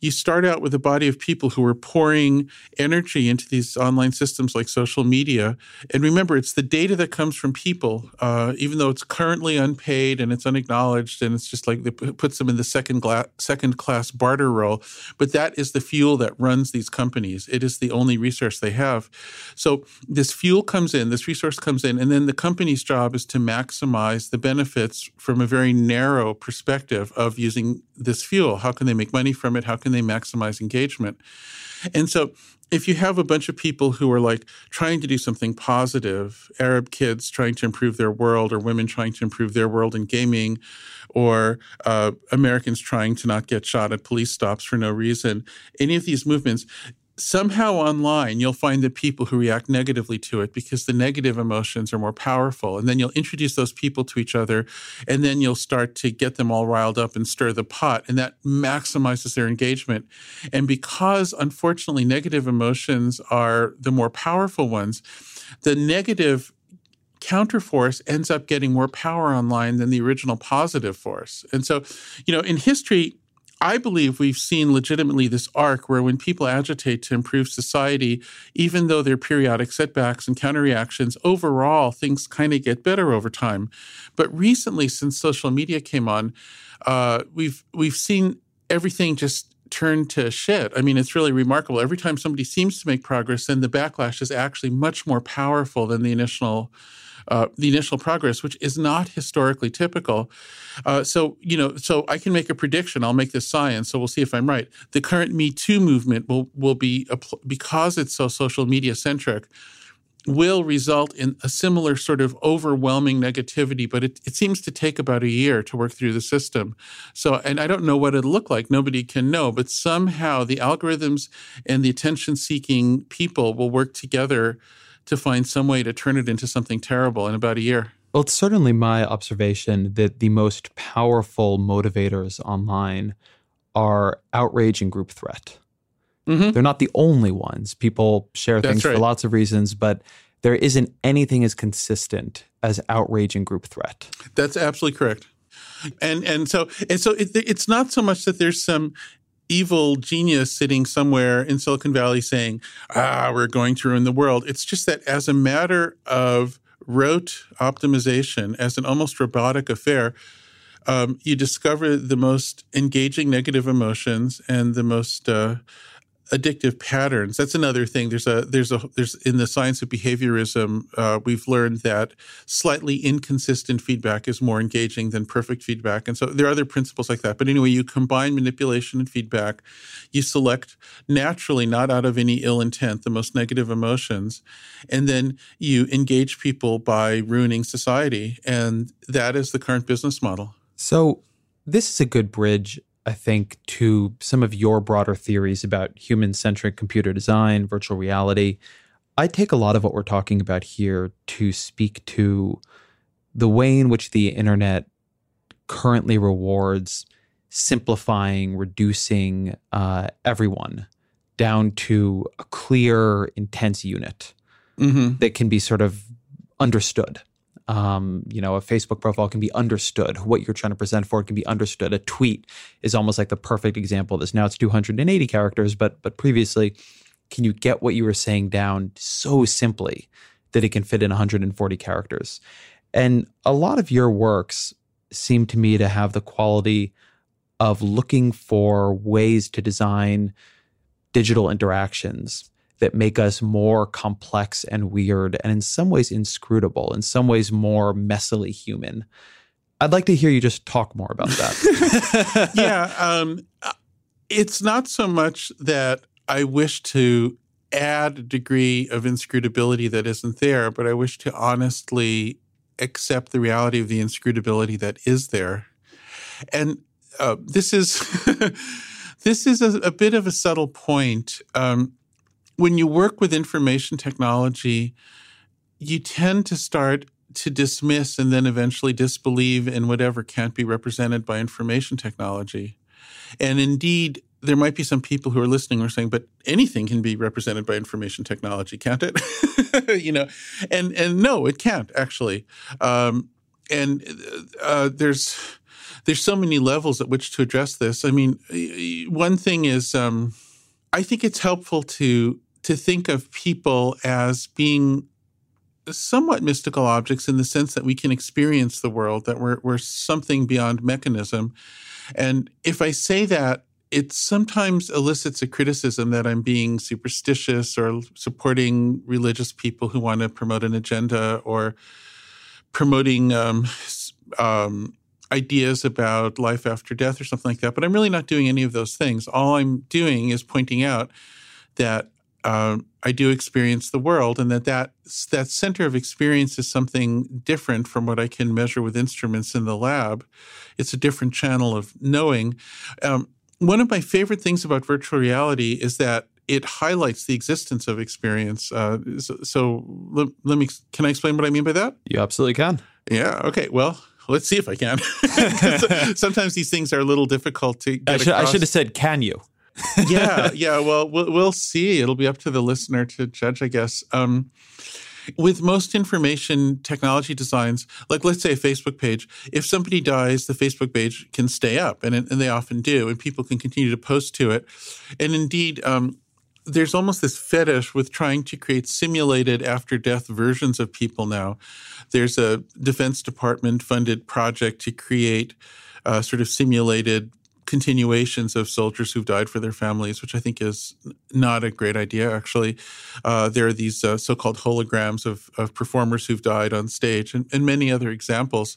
you start out with a body of people who are pouring energy into these online systems like social media. And remember, it's the data that comes from people, uh, even though it's currently unpaid and it's unacknowledged, and it's just like it puts them in the second, gla- second class barter role. But that is the fuel that runs these companies. It is the only resource they have. So this fuel comes in, this resource comes in, and then the company's job is to maximize the benefits from a very narrow perspective of using this fuel. How can they make money from it? How can they maximize engagement? And so if you have a bunch of people who are like trying to do something positive, Arab kids trying to improve their world, or women trying to improve their world in gaming, or uh, Americans trying to not get shot at police stops for no reason, any of these movements, somehow online you'll find the people who react negatively to it because the negative emotions are more powerful. And then you'll introduce those people to each other and then you'll start to get them all riled up and stir the pot and that maximizes their engagement. And because unfortunately negative emotions are the more powerful ones the negative counterforce ends up getting more power online than the original positive force. And so you know in history I believe we've seen legitimately this arc where when people agitate to improve society, even though there are periodic setbacks and counterreactions, overall things kind of get better over time. But recently, since social media came on, uh, we've we've seen everything just turn to shit. I mean, it's really remarkable. Every time somebody seems to make progress, then the backlash is actually much more powerful than the initial uh, the initial progress, which is not historically typical. Uh, so, you know, so I can make a prediction. I'll make this science, so we'll see if I'm right. The current Me Too movement will will be because it's so social media centric will result in a similar sort of overwhelming negativity, but it, it, seems to take about a year to work through the system. So, and I don't know what it'll look like. Nobody can know, but somehow the algorithms and the attention seeking people will work together to find some way to turn it into something terrible in about a year. Well, it's certainly my observation that the most powerful motivators online are outrage and group threat. Mm-hmm. They're not the only ones. People share That's things right. for lots of reasons, but there isn't anything as consistent as outrage and group threat. That's absolutely correct. And and so and so it, it's not so much that there's some evil genius sitting somewhere in Silicon Valley saying, ah, we're going to ruin the world. It's just that as a matter of rote optimization, as an almost robotic affair, um, you discover the most engaging negative emotions and the most uh, addictive patterns. That's another thing. There's a there's a there's in the science of behaviorism, uh, we've learned that slightly inconsistent feedback is more engaging than perfect feedback, and so there are other principles like that. But anyway, you combine manipulation and feedback. You select naturally, not out of any ill intent, the most negative emotions, and then you engage people by ruining society, and that is the current business model. So this is a good bridge I think, to some of your broader theories about human centric computer design, virtual reality. I take a lot of what we're talking about here to speak to the way in which the internet currently rewards simplifying, reducing uh, everyone down to a clear, intense unit mm-hmm. that can be sort of understood um, you know, a Facebook profile can be understood. What you're trying to present for it can be understood. A tweet is almost like the perfect example of this. Now it's 280 characters, but but previously, can you get what you were saying down so simply that it can fit in 140 characters? And a lot of your works seem to me to have the quality of looking for ways to design digital interactions that make us more complex and weird and in some ways inscrutable, in some ways more messily human. I'd like to hear you just talk more about that. yeah. Um, it's not so much that I wish to add a degree of inscrutability that isn't there, but I wish to honestly accept the reality of the inscrutability that is there. And uh, this is this is a, a, bit of a subtle point. Um, when you work with information technology, you tend to start to dismiss and then eventually disbelieve in whatever can't be represented by information technology. And indeed, there might be some people who are listening who are saying, but anything can be represented by information technology, can't it? you know, and and no, it can't actually. Um, and uh, there's there's so many levels at which to address this. I mean, one thing is, um, I think it's helpful to to think of people as being somewhat mystical objects in the sense that we can experience the world, that we're, we're something beyond mechanism. And if I say that, it sometimes elicits a criticism that I'm being superstitious or supporting religious people who want to promote an agenda or promoting um, um, ideas about life after death or something like that. But I'm really not doing any of those things. All I'm doing is pointing out that uh, I do experience the world, and that, that that center of experience is something different from what I can measure with instruments in the lab. It's a different channel of knowing. Um, one of my favorite things about virtual reality is that it highlights the existence of experience. Uh, so, so let, let, me. Can I explain what I mean by that? You absolutely can. Yeah. Okay. Well. Let's see if I can. Sometimes these things are a little difficult to get I should, I should have said, "Can you?" Yeah, yeah. Well, well, we'll see. It'll be up to the listener to judge, I guess. Um, with most information technology designs, like let's say a Facebook page, if somebody dies, the Facebook page can stay up, and, and they often do, and people can continue to post to it. And indeed, um, there's almost this fetish with trying to create simulated after death versions of people now. There's a Defense Department funded project to create uh, sort of simulated continuations of soldiers who've died for their families, which I think is not a great idea, actually. Uh, there are these uh, so called holograms of, of performers who've died on stage and, and many other examples.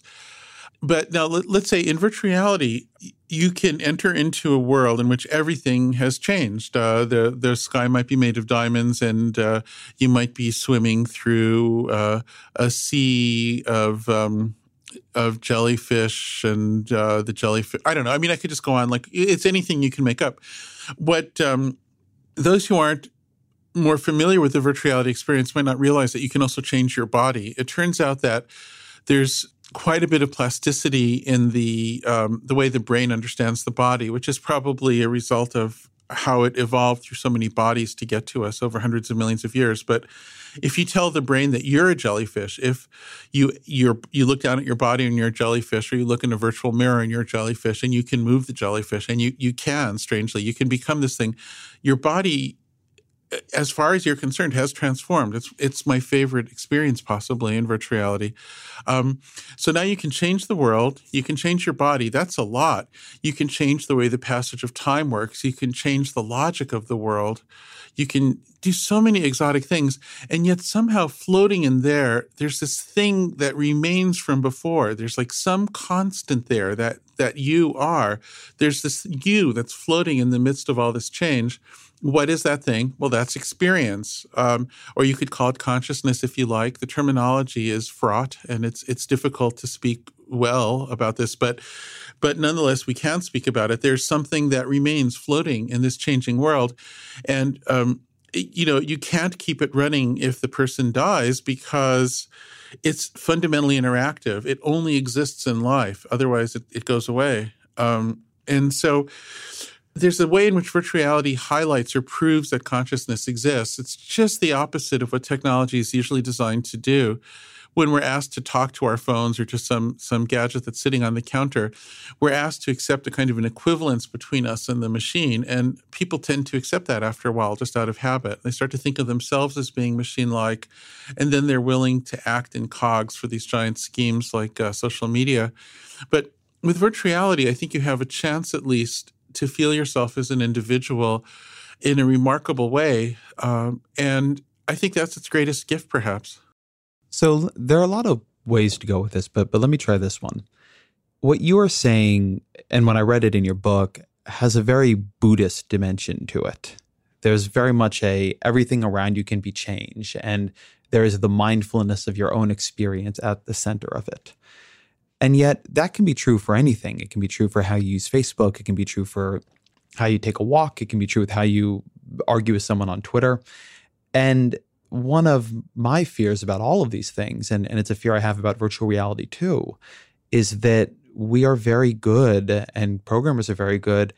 But now let, us say in virtual reality, you can enter into a world in which everything has changed. Uh, the the sky might be made of diamonds, and uh, you might be swimming through uh, a sea of um, of jellyfish and uh, the jellyfish. I don't know. I mean, I could just go on. Like it's anything you can make up. What um, those who aren't more familiar with the virtual reality experience might not realize that you can also change your body. It turns out that there's quite a bit of plasticity in the um, the way the brain understands the body, which is probably a result of how it evolved through so many bodies to get to us over hundreds of millions of years. But if you tell the brain that you're a jellyfish, if you you you look down at your body and you're a jellyfish, or you look in a virtual mirror and you're a jellyfish, and you can move the jellyfish, and you you can strangely you can become this thing. Your body as far as you're concerned, has transformed. It's it's my favorite experience possibly in virtual reality. Um, so now you can change the world. You can change your body. That's a lot. You can change the way the passage of time works. You can change the logic of the world. You can do so many exotic things, and yet somehow floating in there, there's this thing that remains from before. There's like some constant there that that you are. There's this you that's floating in the midst of all this change what is that thing? Well, that's experience, um, or you could call it consciousness if you like. The terminology is fraught, and it's it's difficult to speak well about this, but but nonetheless, we can speak about it. There's something that remains floating in this changing world, and um, you know you can't keep it running if the person dies because it's fundamentally interactive. It only exists in life; otherwise, it, it goes away. Um, and so there's a way in which virtual reality highlights or proves that consciousness exists. It's just the opposite of what technology is usually designed to do. When we're asked to talk to our phones or to some some gadget that's sitting on the counter, we're asked to accept a kind of an equivalence between us and the machine. And people tend to accept that after a while, just out of habit. They start to think of themselves as being machine-like, and then they're willing to act in cogs for these giant schemes like uh, social media. But with virtual reality, I think you have a chance at least to feel yourself as an individual in a remarkable way. Um, and I think that's its greatest gift, perhaps. So there are a lot of ways to go with this, but but let me try this one. What you are saying, and when I read it in your book, has a very Buddhist dimension to it. There's very much a everything around you can be changed, and there is the mindfulness of your own experience at the center of it. And yet, that can be true for anything. It can be true for how you use Facebook. It can be true for how you take a walk. It can be true with how you argue with someone on Twitter. And one of my fears about all of these things, and, and it's a fear I have about virtual reality too, is that we are very good and programmers are very good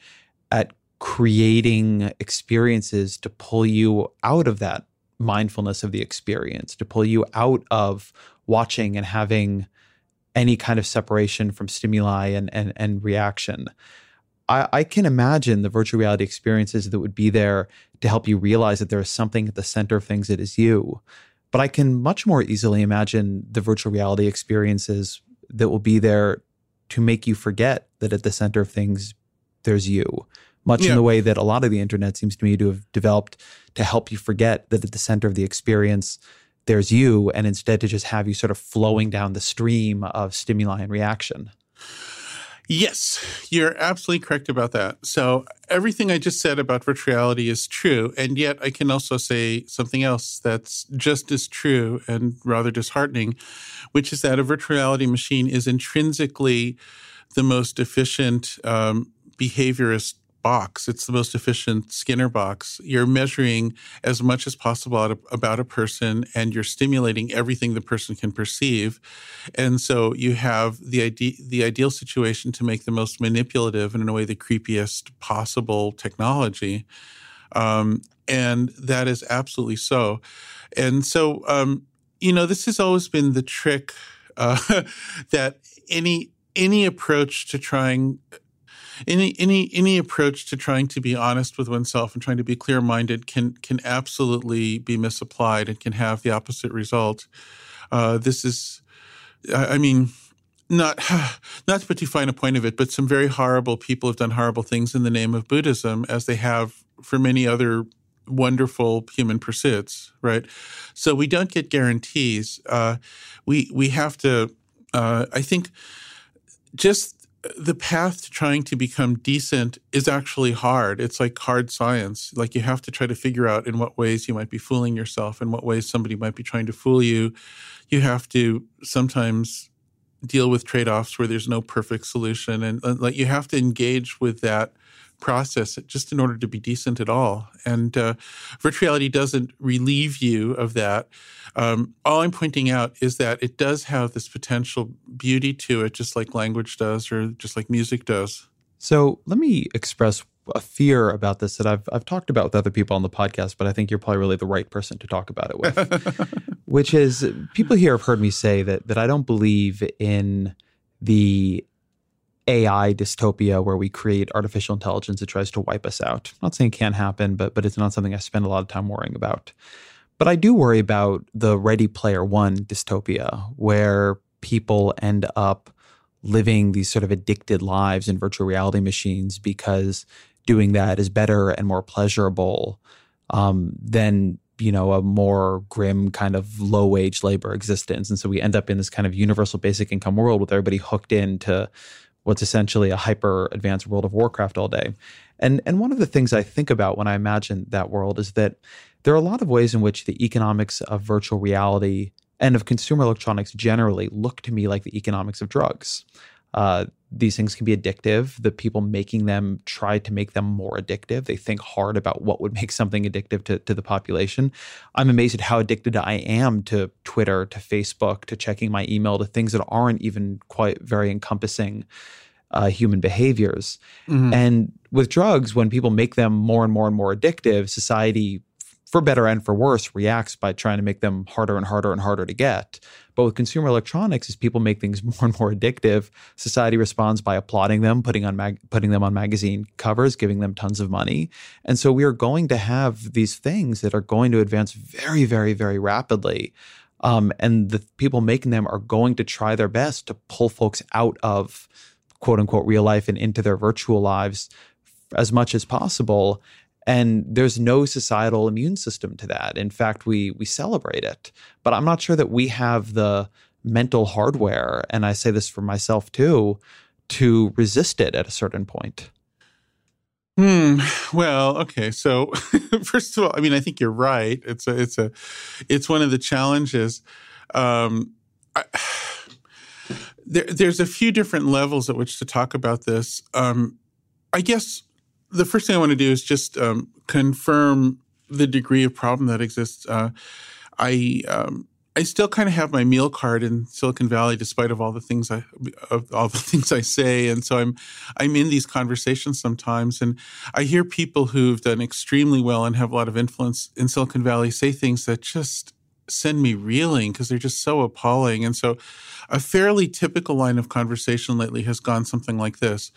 at creating experiences to pull you out of that mindfulness of the experience, to pull you out of watching and having any kind of separation from stimuli and and, and reaction. I, I can imagine the virtual reality experiences that would be there to help you realize that there is something at the center of things that is you. But I can much more easily imagine the virtual reality experiences that will be there to make you forget that at the center of things there's you much yeah. in the way that a lot of the internet seems to me to have developed to help you forget that at the center of the experience there's you, and instead to just have you sort of flowing down the stream of stimuli and reaction. Yes, you're absolutely correct about that. So everything I just said about virtual reality is true, and yet I can also say something else that's just as true and rather disheartening, which is that a virtual reality machine is intrinsically the most efficient um, behaviorist box. It's the most efficient Skinner box. You're measuring as much as possible about a person and you're stimulating everything the person can perceive. And so you have the ide- the ideal situation to make the most manipulative and in a way the creepiest possible technology. Um, and that is absolutely so. And so, um, you know, this has always been the trick uh, that any any approach to trying any any any approach to trying to be honest with oneself and trying to be clear minded can can absolutely be misapplied and can have the opposite result. Uh, this is, I mean, not not to put too fine a point of it, but some very horrible people have done horrible things in the name of Buddhism, as they have for many other wonderful human pursuits, right? So we don't get guarantees. Uh, we we have to. Uh, I think just the path to trying to become decent is actually hard. It's like hard science. Like you have to try to figure out in what ways you might be fooling yourself, in what ways somebody might be trying to fool you. You have to sometimes deal with trade offs where there's no perfect solution. And, and like you have to engage with that process just in order to be decent at all. And uh, virtual reality doesn't relieve you of that. Um, all I'm pointing out is that it does have this potential beauty to it, just like language does or just like music does. So let me express a fear about this that I've I've talked about with other people on the podcast, but I think you're probably really the right person to talk about it with. which is people here have heard me say that that I don't believe in the AI dystopia where we create artificial intelligence that tries to wipe us out. I'm not saying it can't happen, but but it's not something I spend a lot of time worrying about. But I do worry about the Ready Player One dystopia where people end up living these sort of addicted lives in virtual reality machines because doing that is better and more pleasurable um, than you know a more grim kind of low wage labor existence and so we end up in this kind of universal basic income world with everybody hooked into what's essentially a hyper advanced world of warcraft all day and and one of the things i think about when i imagine that world is that there are a lot of ways in which the economics of virtual reality and of consumer electronics generally look to me like the economics of drugs. Uh, these things can be addictive. The people making them try to make them more addictive. They think hard about what would make something addictive to, to the population. I'm amazed at how addicted I am to Twitter, to Facebook, to checking my email, to things that aren't even quite very encompassing uh, human behaviors. Mm-hmm. And with drugs, when people make them more and more and more addictive, society for better and for worse, reacts by trying to make them harder and harder and harder to get. But with consumer electronics, as people make things more and more addictive, society responds by applauding them, putting on mag- putting them on magazine covers, giving them tons of money. And so we are going to have these things that are going to advance very, very, very rapidly. Um, and the people making them are going to try their best to pull folks out of quote unquote real life and into their virtual lives as much as possible and there's no societal immune system to that in fact we we celebrate it but i'm not sure that we have the mental hardware and i say this for myself too to resist it at a certain point Hmm. Well, okay. So, first of all, I mean, I think you're right. It's a, it's a, it's one of the challenges. Um, I, there, there's a few different levels at which to talk about this. Um, I guess the first thing I want to do is just um, confirm the degree of problem that exists. Uh, I um, I still kind of have my meal card in Silicon Valley, despite of all the things I of all the things I say, and so I'm I'm in these conversations sometimes, and I hear people who've done extremely well and have a lot of influence in Silicon Valley say things that just send me reeling because they're just so appalling. And so, a fairly typical line of conversation lately has gone something like this: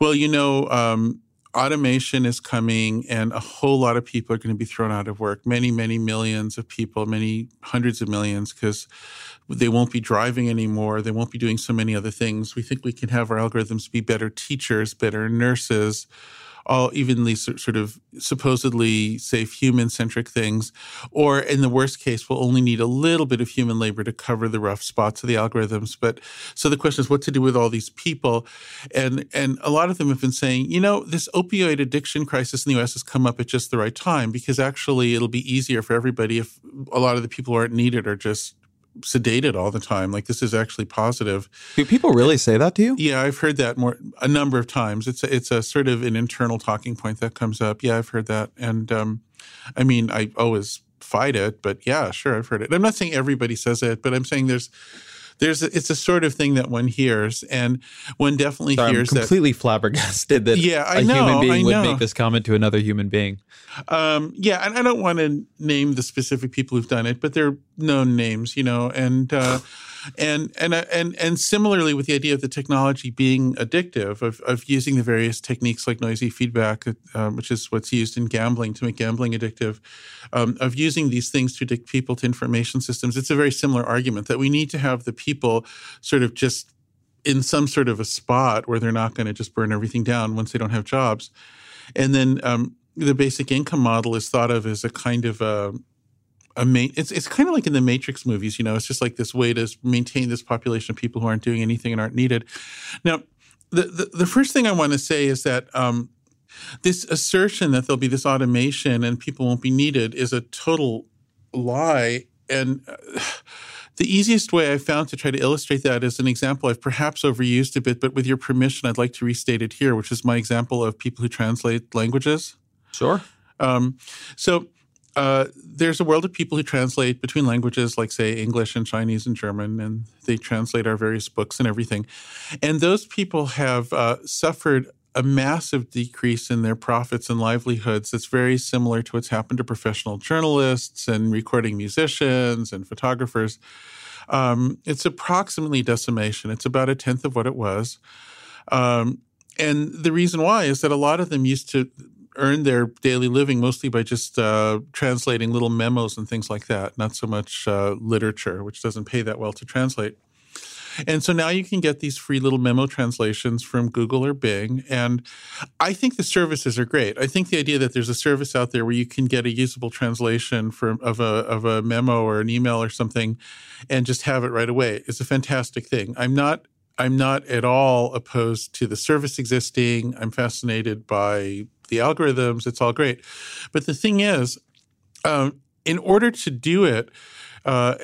Well, you know. Um, automation is coming and a whole lot of people are going to be thrown out of work. Many many millions of people many hundreds of millions because they won't be driving anymore. They won't be doing so many other things. We think we can have our algorithms be better teachers better nurses all even these sort of supposedly safe human centric things, or in the worst case, we'll only need a little bit of human labor to cover the rough spots of the algorithms. But so the question is what to do with all these people, and and a lot of them have been saying, you know, this opioid addiction crisis in the U.S. has come up at just the right time because actually it'll be easier for everybody if a lot of the people who aren't needed are just sedated all the time. Like this is actually positive. Do people really say that to you? Yeah, I've heard that more a number of times. It's a, it's a sort of an internal talking point that comes up. Yeah, I've heard that, and um, I mean, I always fight it, but yeah, sure, I've heard it. I'm not saying everybody says it, but I'm saying there's there's a, it's a sort of thing that one hears, and one definitely Sorry, hears I'm completely that, flabbergasted that yeah, I a know, human being would make this comment to another human being. Um, yeah, and I don't want to name the specific people who've done it, but they're known names, you know, and. Uh, and and uh, and and similarly with the idea of the technology being addictive of, of using the various techniques like noisy feedback um, which is what's used in gambling to make gambling addictive um, of using these things to addict people to information systems it's a very similar argument that we need to have the people sort of just in some sort of a spot where they're not going to just burn everything down once they don't have jobs. And then um, the basic income model is thought of as a kind of a a main, it's it's kind of like in the Matrix movies, you know. It's just like this way to maintain this population of people who aren't doing anything and aren't needed. Now, the the, the first thing I want to say is that um, this assertion that there'll be this automation and people won't be needed is a total lie. And uh, the easiest way I found to try to illustrate that is an example I've perhaps overused a bit, but with your permission, I'd like to restate it here, which is my example of people who translate languages. Sure. Um, so uh, there's a world of people who translate between languages like, say, English and Chinese and German, and they translate our various books and everything. And those people have uh, suffered a massive decrease in their profits and livelihoods that's very similar to what's happened to professional journalists and recording musicians and photographers. Um, it's approximately decimation, it's about a tenth of what it was. Um, and the reason why is that a lot of them used to earn their daily living mostly by just uh, translating little memos and things like that, not so much uh, literature, which doesn't pay that well to translate. And so now you can get these free little memo translations from Google or Bing. And I think the services are great. I think the idea that there's a service out there where you can get a usable translation from of a of a memo or an email or something and just have it right away is a fantastic thing. I'm not I'm not at all opposed to the service existing. I'm fascinated by the algorithms. It's all great. But the thing is, um, in order to do it, uh,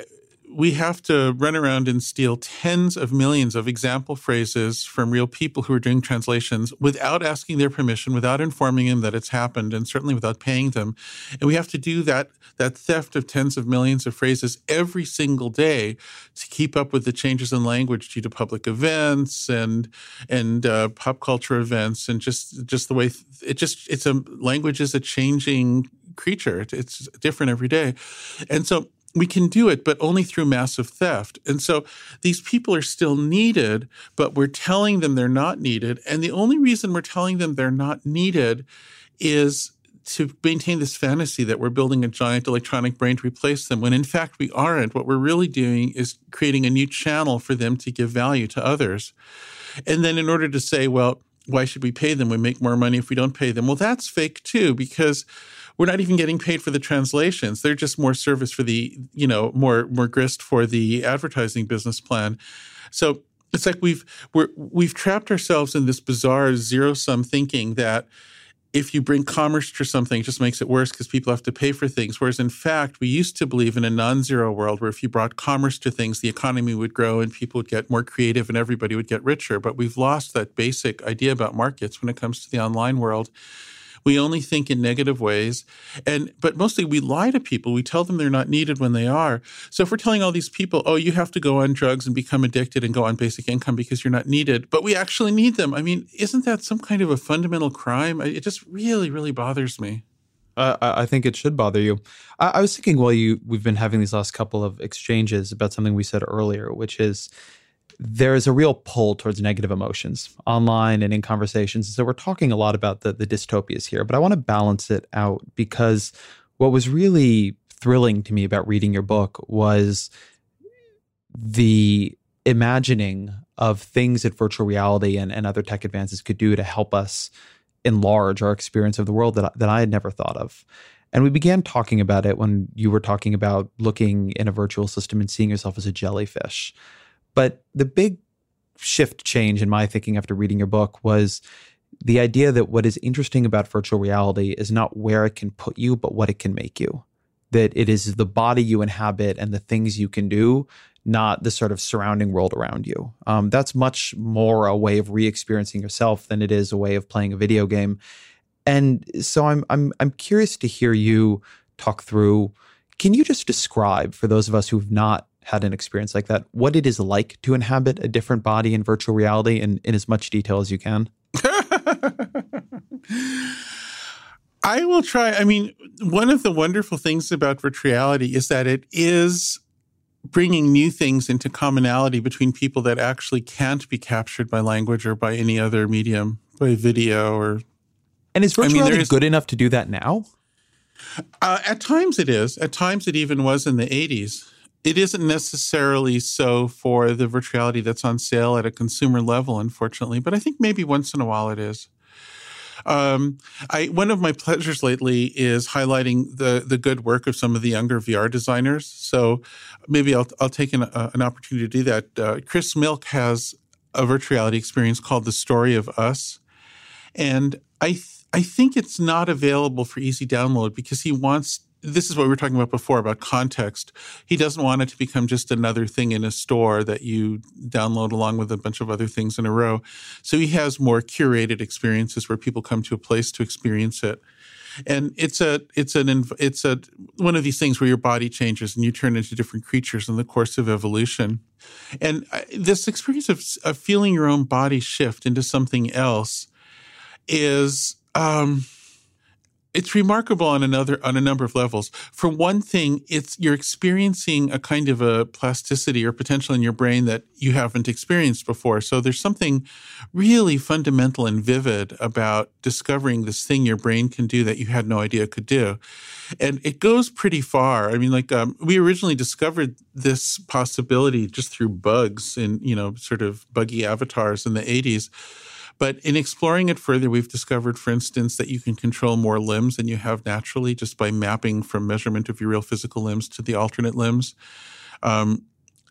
we have to run around and steal tens of millions of example phrases from real people who are doing translations without asking their permission, without informing them that it's happened, and certainly without paying them. And we have to do that that theft of tens of millions of phrases every single day to keep up with the changes in language due to public events and and uh, pop culture events, and just just the way it just it's a language is a changing creature. It's different every day, and so we can do it, but only through massive theft. And so these people are still needed, but we're telling them they're not needed. And the only reason we're telling them they're not needed is to maintain this fantasy that we're building a giant electronic brain to replace them, when in fact we aren't. What we're really doing is creating a new channel for them to give value to others. And then in order to say, well, why should we pay them? We make more money if we don't pay them. Well, that's fake too, because we're not even getting paid for the translations. They're just more service for the, you know, more more grist for the advertising business plan. So it's like we've we're we've trapped ourselves in this bizarre zero sum thinking that if you bring commerce to something, it just makes it worse because people have to pay for things. Whereas in fact, we used to believe in a non zero world where if you brought commerce to things, the economy would grow and people would get more creative and everybody would get richer. But we've lost that basic idea about markets when it comes to the online world. We only think in negative ways. And but mostly we lie to people. We tell them they're not needed when they are. So if we're telling all these people, "Oh, you have to go on drugs and become addicted and go on basic income because you're not needed," but we actually need them. I mean, isn't that some kind of a fundamental crime? It just really really bothers me. Uh, I think it should bother you. I, I was thinking while you we've been having these last couple of exchanges about something we said earlier, which is there is a real pull towards negative emotions online and in conversations. So we're talking a lot about the, the dystopias here, but I want to balance it out because what was really thrilling to me about reading your book was the imagining of things that virtual reality and, and other tech advances could do to help us enlarge our experience of the world that, that I had never thought of. And we began talking about it when you were talking about looking in a virtual system and seeing yourself as a jellyfish. But the big shift change in my thinking after reading your book was the idea that what is interesting about virtual reality is not where it can put you, but what it can make you. That it is the body you inhabit and the things you can do, not the sort of surrounding world around you. Um, that's much more a way of re-experiencing yourself than it is a way of playing a video game. And so I'm I'm I'm curious to hear you talk through. Can you just describe for those of us who've not had an experience like that, what it is like to inhabit a different body in virtual reality in, in as much detail as you can? I will try. I mean, one of the wonderful things about virtual reality is that it is bringing new things into commonality between people that actually can't be captured by language or by any other medium, by video or. And is virtual I mean, reality is, good enough to do that now? Uh, at times it is. At times it even was in the 80s it isn't necessarily so for the virtuality that's on sale at a consumer level, unfortunately, but I think maybe once in a while it is. Um, I one of my pleasures lately is highlighting the the good work of some of the younger VR designers. So maybe I'll I'll take an, uh, an opportunity to do that. Uh, Chris Milk has a virtual reality experience called The Story of Us, and I th- I think it's not available for easy download because he wants this is what we were talking about before about context. He doesn't want it to become just another thing in a store that you download along with a bunch of other things in a row. So he has more curated experiences where people come to a place to experience it. And it's a it's an it's a one of these things where your body changes and you turn into different creatures in the course of evolution. And this experience of, of feeling your own body shift into something else is um, it's remarkable on another on a number of levels. For one thing, it's you're experiencing a kind of a plasticity or potential in your brain that you haven't experienced before. So there's something really fundamental and vivid about discovering this thing your brain can do that you had no idea could do, and it goes pretty far. I mean, like um, we originally discovered this possibility just through bugs and you know sort of buggy avatars in the 80s but in exploring it further, we've discovered, for instance, that you can control more limbs than you have naturally just by mapping from measurement of your real physical limbs to the alternate limbs. Um,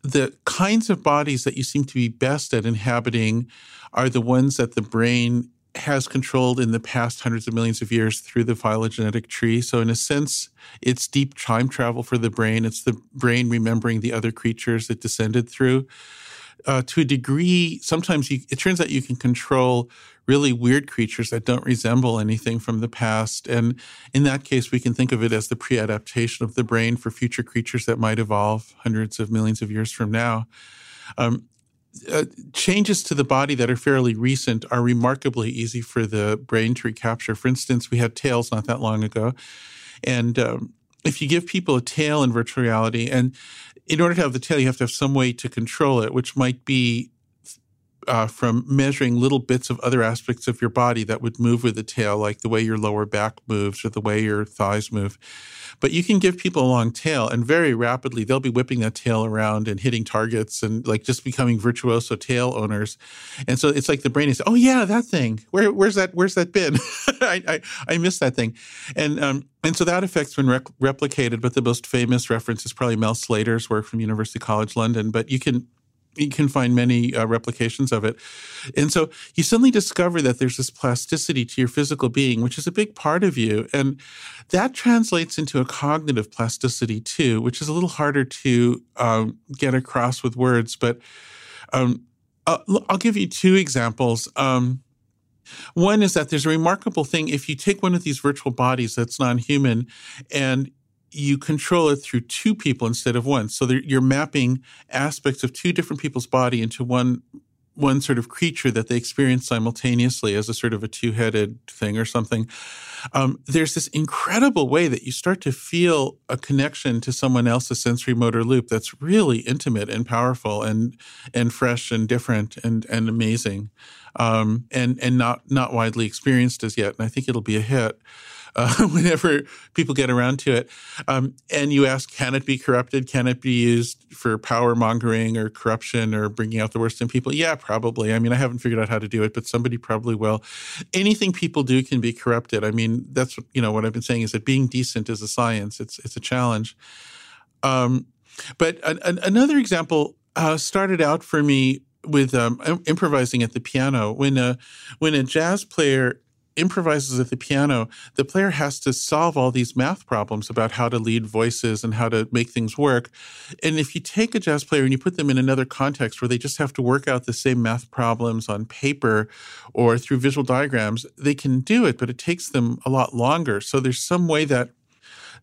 the kinds of bodies that you seem to be best at inhabiting are the ones that the brain has controlled in the past hundreds of millions of years through the phylogenetic tree. So, in a sense, it's deep time travel for the brain. It's the brain remembering the other creatures it descended through uh, to a degree, sometimes you, it turns out you can control really weird creatures that don't resemble anything from the past. And in that case, we can think of it as the pre adaptation of the brain for future creatures that might evolve hundreds of millions of years from now. Um, uh, changes to the body that are fairly recent are remarkably easy for the brain to recapture. For instance, we had tails not that long ago. And um, if you give people a tail in virtual reality, and in order to have the tail, you have to have some way to control it, which might be uh, from measuring little bits of other aspects of your body that would move with the tail, like the way your lower back moves or the way your thighs move. But you can give people a long tail, and very rapidly they'll be whipping that tail around and hitting targets and like just becoming virtuoso tail owners. And so it's like the brain is, oh yeah, that thing. Where, where's that? Where's that been? I, I, I missed that thing. And um, and so that effect's been rec- replicated. But the most famous reference is probably Mel Slater's work from University College London. But you can you can find many uh, replications of it. And so you suddenly discover that there's this plasticity to your physical being, which is a big part of you. And that translates into a cognitive plasticity too, which is a little harder to um, get across with words. But um, I'll, I'll, give you two examples. Um, one is that there's a remarkable thing if you take one of these virtual bodies that's non human and you control it through two people instead of one. So you're mapping aspects of two different people's body into one one sort of creature that they experience simultaneously as a sort of a two-headed thing or something. Um, there's this incredible way that you start to feel a connection to someone else's sensory motor loop that's really intimate and powerful and and fresh and different and and amazing, um, and and not not widely experienced as yet. And I think it'll be a hit uh, whenever people get around to it. Um, and you ask, can it be corrupted? Can it be used for power mongering or corruption or bringing out the worst in people? Yeah, probably. I mean, I haven't figured out how to do it, but somebody probably will. Anything people do can be corrupted. I mean, that's you know what I've been saying is that being decent is a science. It's it's a challenge. Um, but another example uh, started out for me with um, improvising at the piano when a when a jazz player improvises at the piano, the player has to solve all these math problems about how to lead voices and how to make things work. And if you take a jazz player and you put them in another context where they just have to work out the same math problems on paper or through visual diagrams, they can do it, but it takes them a lot longer. So there's some way that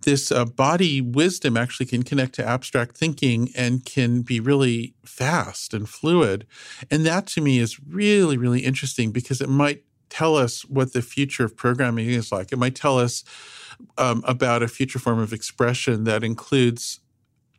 this uh, body wisdom actually can connect to abstract thinking and can be really fast and fluid. And that to me is really, really interesting because it might tell us what the future of programming is like. It might tell us um, about a future form of expression that includes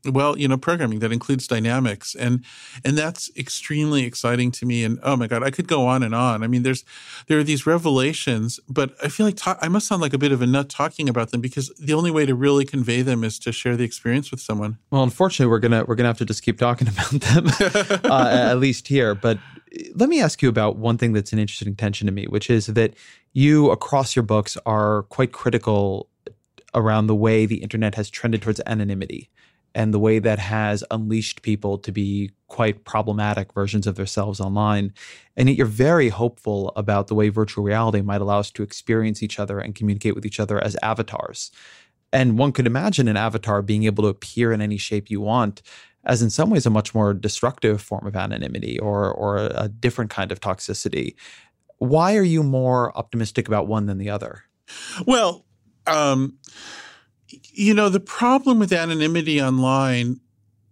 well you know programming that includes dynamics and and that's extremely exciting to me and oh my god i could go on and on. I mean there's there are these revelations but i feel like talk, i must sound like a bit of a nut talking about them because the only way to really convey them is to share the experience with someone. Well unfortunately we're gonna we're gonna have to just keep talking about them uh, at least here but let me ask you about one thing that's an interesting tension to me, which is that you, across your books, are quite critical around the way the internet has trended towards anonymity and the way that has unleashed people to be quite problematic versions of themselves online. And yet you're very hopeful about the way virtual reality might allow us to experience each other and communicate with each other as avatars. And one could imagine an avatar being able to appear in any shape you want as in some ways a much more destructive form of anonymity or or a different kind of toxicity. Why are you more optimistic about one than the other? Well, um, you know, the problem with anonymity online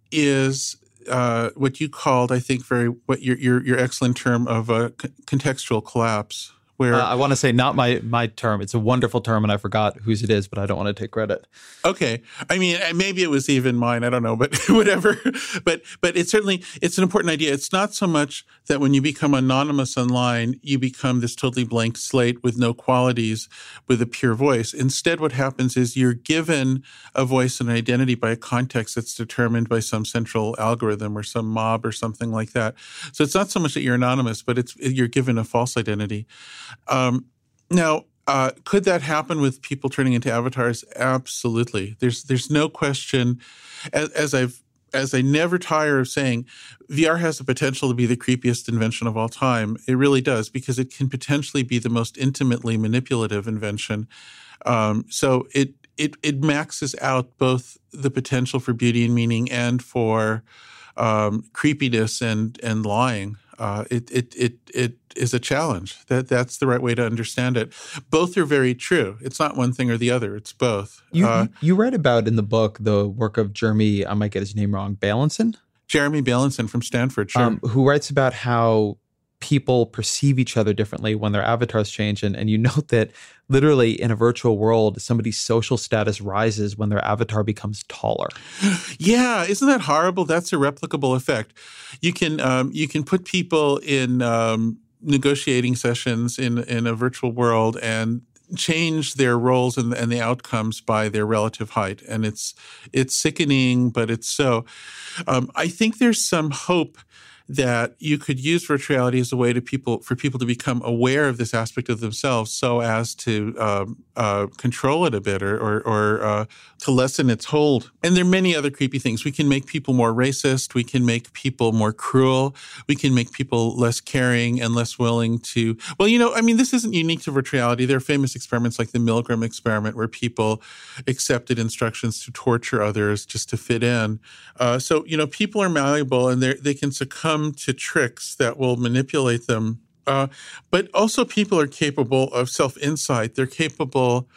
is uh, what you called, I think, very what your your, your excellent term of a contextual collapse, where uh, I want to say not my my term. It's a wonderful term, and I forgot whose it is, but I don't want to take credit. Okay, I mean maybe it was even mine. I don't know, but whatever. But but it's certainly it's an important idea. It's not so much that when you become anonymous online, you become this totally blank slate with no qualities, with a pure voice. Instead, what happens is you're given a voice and an identity by a context that's determined by some central algorithm or some mob or something like that. So it's not so much that you're anonymous, but it's you're given a false identity. Um, now, uh, could that happen with people turning into avatars? Absolutely. There's there's no question. As, as, I've as I never tire of saying, VR has the potential to be the creepiest invention of all time. It really does because it can potentially be the most intimately manipulative invention. Um, so it it it maxes out both the potential for beauty and meaning and for um, creepiness and and lying uh, it, it, it, it is a challenge. That that's the right way to understand it. Both are very true. It's not one thing or the other. It's both. You uh, you read about in the book the work of Jeremy. I might get his name wrong. Bailenson. Jeremy Bailenson from Stanford, sure. Um, who writes about how people perceive each other differently when their avatars change. And, and you note that literally in a virtual world, somebody's social status rises when their avatar becomes taller. Yeah, isn't that horrible? That's a replicable effect. You can um, you can put people in um, negotiating sessions in in a virtual world and change their roles and, and the outcomes by their relative height, and it's it's sickening, but it's so. Um, I think there's some hope that you could use virtuality as a way to people for people to become aware of this aspect of themselves, so as to um, uh, control it a bit or or, or uh, to lessen its hold. And there are many other creepy things. We can make people more racist. We can make people more cruel. We can make people less caring and less willing to. Well, you know, I mean, this isn't unique to virtuality. There are famous experiments like the Milgram experiment, where people accepted instructions to torture others just to fit in. Uh, so you know, people are malleable and they they can succumb to tricks that will manipulate them. Uh, but also, people are capable of self insight. They're capable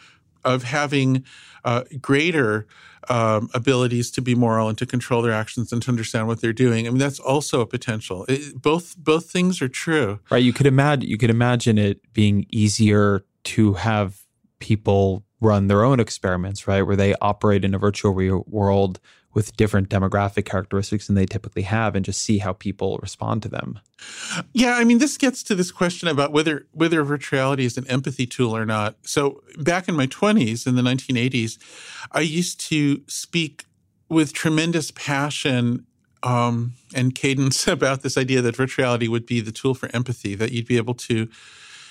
of having uh, greater um, abilities to be moral and to control their actions and to understand what they're doing. I mean, that's also a potential. It, both both things are true. Right. You could imagine you could imagine it being easier to have people run their own experiments, right, where they operate in a virtual world with different demographic characteristics than they typically have and just see how people respond to them. Yeah, I mean this gets to this question about whether whether virtuality is an empathy tool or not. So back in my 20s in the 1980s, I used to speak with tremendous passion um, and cadence about this idea that virtuality would be the tool for empathy, that you'd be able to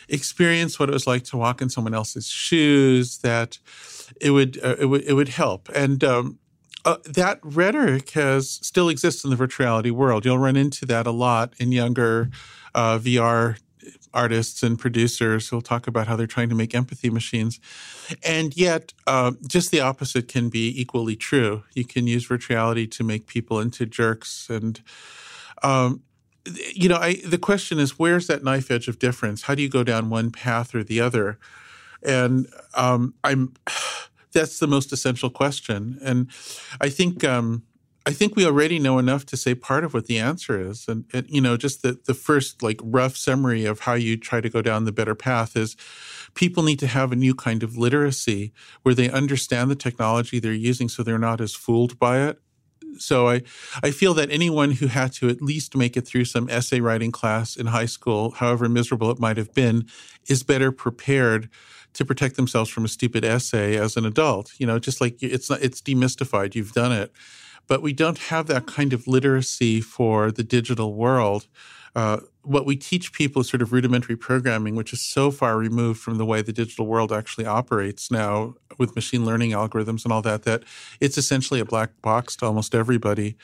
experience what it was like to walk in someone else's shoes, that it would uh, it would it would help. And um, uh, that rhetoric has still exists in the virtuality world. You'll run into that a lot in younger uh, VR artists and producers who'll talk about how they're trying to make empathy machines. And yet, uh, just the opposite can be equally true. You can use virtuality to make people into jerks. And, um, you know, I, the question is where's that knife edge of difference? How do you go down one path or the other? And um, I'm that's the most essential question. And I think um, I think we already know enough to say part of what the answer is. And, and, you know, just the the first like rough summary of how you try to go down the better path is people need to have a new kind of literacy where they understand the technology they're using so they're not as fooled by it. So I, I feel that anyone who had to at least make it through some essay writing class in high school, however miserable it might have been, is better prepared to protect themselves from a stupid essay as an adult. You know, just like it's not, it's demystified. You've done it, but we don't have that kind of literacy for the digital world. Uh, what we teach people is sort of rudimentary programming, which is so far removed from the way the digital world actually operates now with machine learning algorithms and all that, that it's essentially a black box to almost everybody.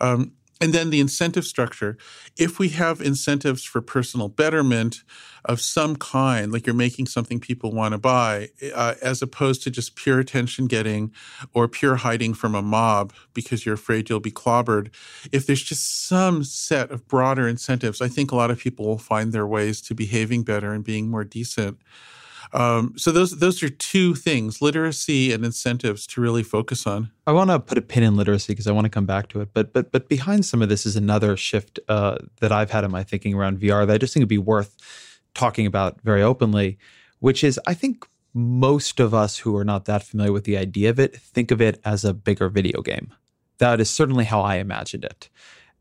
Um, and then the incentive structure. If we have incentives for personal betterment of some kind, like you're making something people want to buy, uh, as opposed to just pure attention getting or pure hiding from a mob because you're afraid you'll be clobbered, if there's just some set of broader incentives, I think a lot of people will find their ways to behaving better and being more decent. Um, so those those are two things: literacy and incentives to really focus on. I want to put a pin in literacy because I want to come back to it. But but but behind some of this is another shift uh, that I've had in my thinking around VR that I just think would be worth talking about very openly, which is I think most of us who are not that familiar with the idea of it think of it as a bigger video game. That is certainly how I imagined it.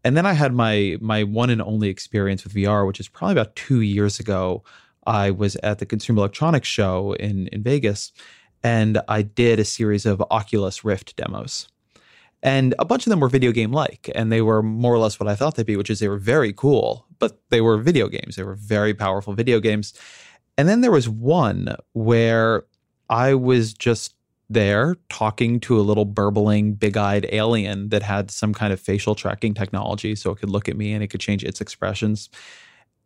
And then I had my my one and only experience with VR, which is probably about two years ago. I was at the Consumer Electronics Show in in Vegas, and I did a series of Oculus Rift demos. And a bunch of them were video game like, and they were more or less what I thought they'd be, which is they were very cool, but they were video games. They were very powerful video games. And then there was one where I was just there talking to a little burbling, big eyed alien that had some kind of facial tracking technology so it could look at me and it could change its expressions.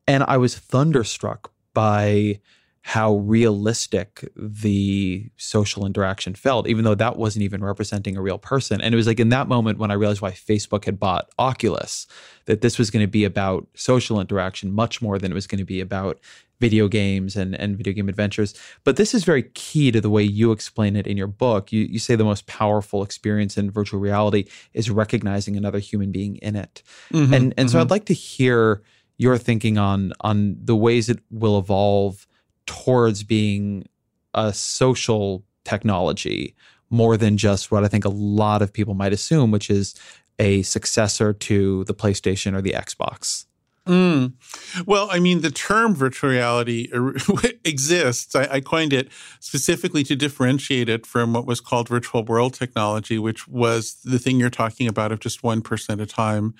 And I was thunderstruck by how realistic the social interaction felt, even though that wasn't even representing a real person. And it was like in that moment when I realized why Facebook had bought Oculus, that this was going to be about social interaction much more than it was going to be about video games and, and video game adventures. But this is very key to the way you explain it in your book. You, you say the most powerful experience in virtual reality is recognizing another human being in it. Mm-hmm, and and mm-hmm. so I'd like to hear your thinking on on the ways it will evolve towards being a social technology more than just what I think a lot of people might assume, which is a successor to the PlayStation or the Xbox. Mm. Well, I mean, the term virtual reality exists. I, I, coined it specifically to differentiate it from what was called virtual world technology, which was the thing you're talking about of just one a time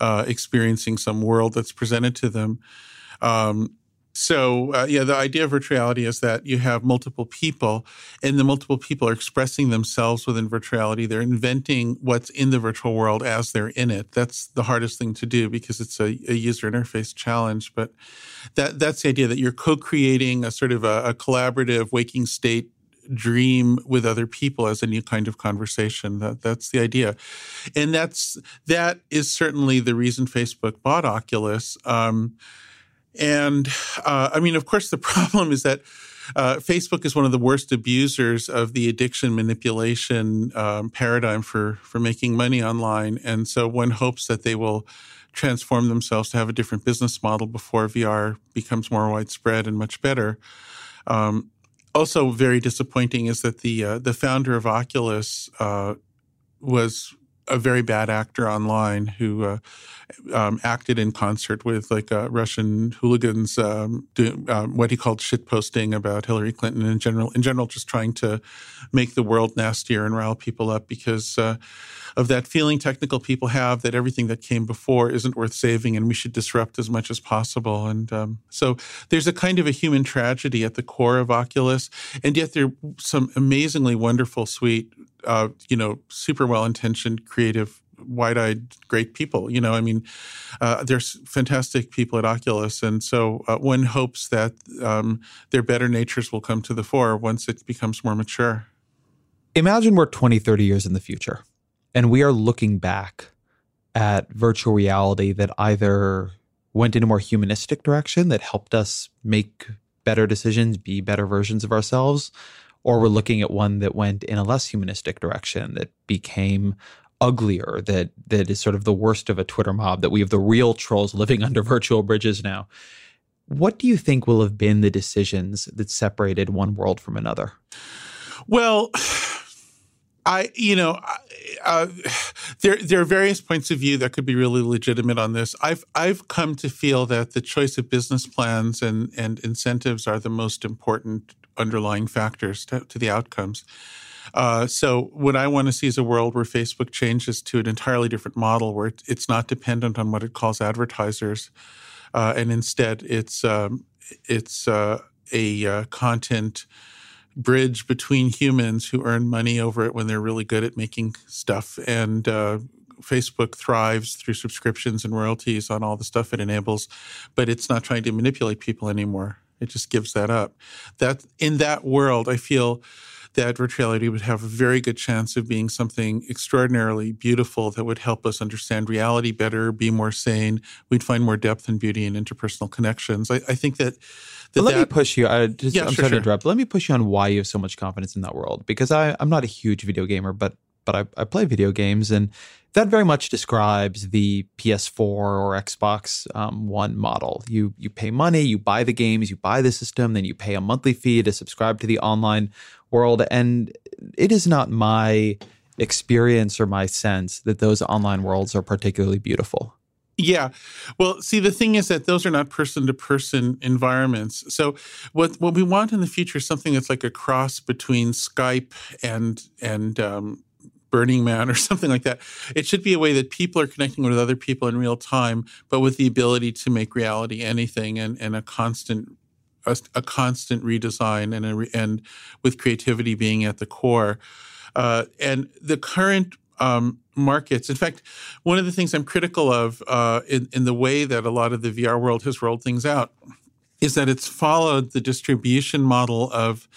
uh, experiencing some world that's presented to them. Um, so, uh, yeah, the idea of virtuality is that you have multiple people, and the multiple people are expressing themselves within virtuality. They're inventing what's in the virtual world as they're in it. That's the hardest thing to do because it's a, a user interface challenge. But that that's the idea that you're co-creating a sort of a, a collaborative waking state dream with other people as a new kind of conversation. That that's the idea, and that's that is certainly the reason Facebook bought Oculus. Um, and uh, I mean, of course, the problem is that uh, Facebook is one of the worst abusers of the addiction manipulation um, paradigm for for making money online, and so one hopes that they will transform themselves to have a different business model before VR becomes more widespread and much better. Um, also, very disappointing is that the uh, the founder of Oculus uh, was a very bad actor online who uh, um, acted in concert with like uh, Russian hooligans, um, do, um, what he called shitposting about Hillary Clinton in general. In general, just trying to make the world nastier and rile people up because uh, of that feeling technical people have that everything that came before isn't worth saving and we should disrupt as much as possible. And um, so there's a kind of a human tragedy at the core of Oculus, and yet there are some amazingly wonderful, sweet uh, you know, super well intentioned, creative, wide eyed, great people. You know, I mean, uh, there's fantastic people at Oculus. And so uh, one hopes that um, their better natures will come to the fore once it becomes more mature. Imagine we're 20, 30 years in the future, and we are looking back at virtual reality that either went in a more humanistic direction that helped us make better decisions, be better versions of ourselves, or we're looking at one that went in a less humanistic direction that became uglier that that is sort of the worst of a twitter mob that we have the real trolls living under virtual bridges now what do you think will have been the decisions that separated one world from another well I, you know, uh, there there are various points of view that could be really legitimate on this. I've I've come to feel that the choice of business plans and and incentives are the most important underlying factors to, to the outcomes. Uh, so what I want to see is a world where Facebook changes to an entirely different model, where it's not dependent on what it calls advertisers, uh, and instead it's um, it's uh, a uh, content bridge between humans who earn money over it when they're really good at making stuff and uh, Facebook thrives through subscriptions and royalties on all the stuff it enables, but it's not trying to manipulate people anymore. It just gives that up. That in that world, I feel that virtuality would have a very good chance of being something extraordinarily beautiful that would help us understand reality better, be more sane. We'd find more depth and beauty in interpersonal connections. I, I think that. that let that, me push you. I just, yeah, I'm sure, sorry sure. to interrupt. Let me push you on why you have so much confidence in that world because I, I'm not a huge video gamer, but but I, I play video games, and that very much describes the PS4 or Xbox um, One model. You you pay money, you buy the games, you buy the system, then you pay a monthly fee to subscribe to the online world, and it is not my experience or my sense that those online worlds are particularly beautiful. Yeah. Well, see, the thing is that those are not person to person environments. So what what we want in the future is something that's like a cross between Skype and and um, Burning Man or something like that. It should be a way that people are connecting with other people in real time, but with the ability to make reality anything and, and a constant a, a constant redesign and a, and with creativity being at the core. Uh, and the current um, markets. In fact, one of the things I'm critical of uh, in, in the way that a lot of the VR world has rolled things out is that it's followed the distribution model of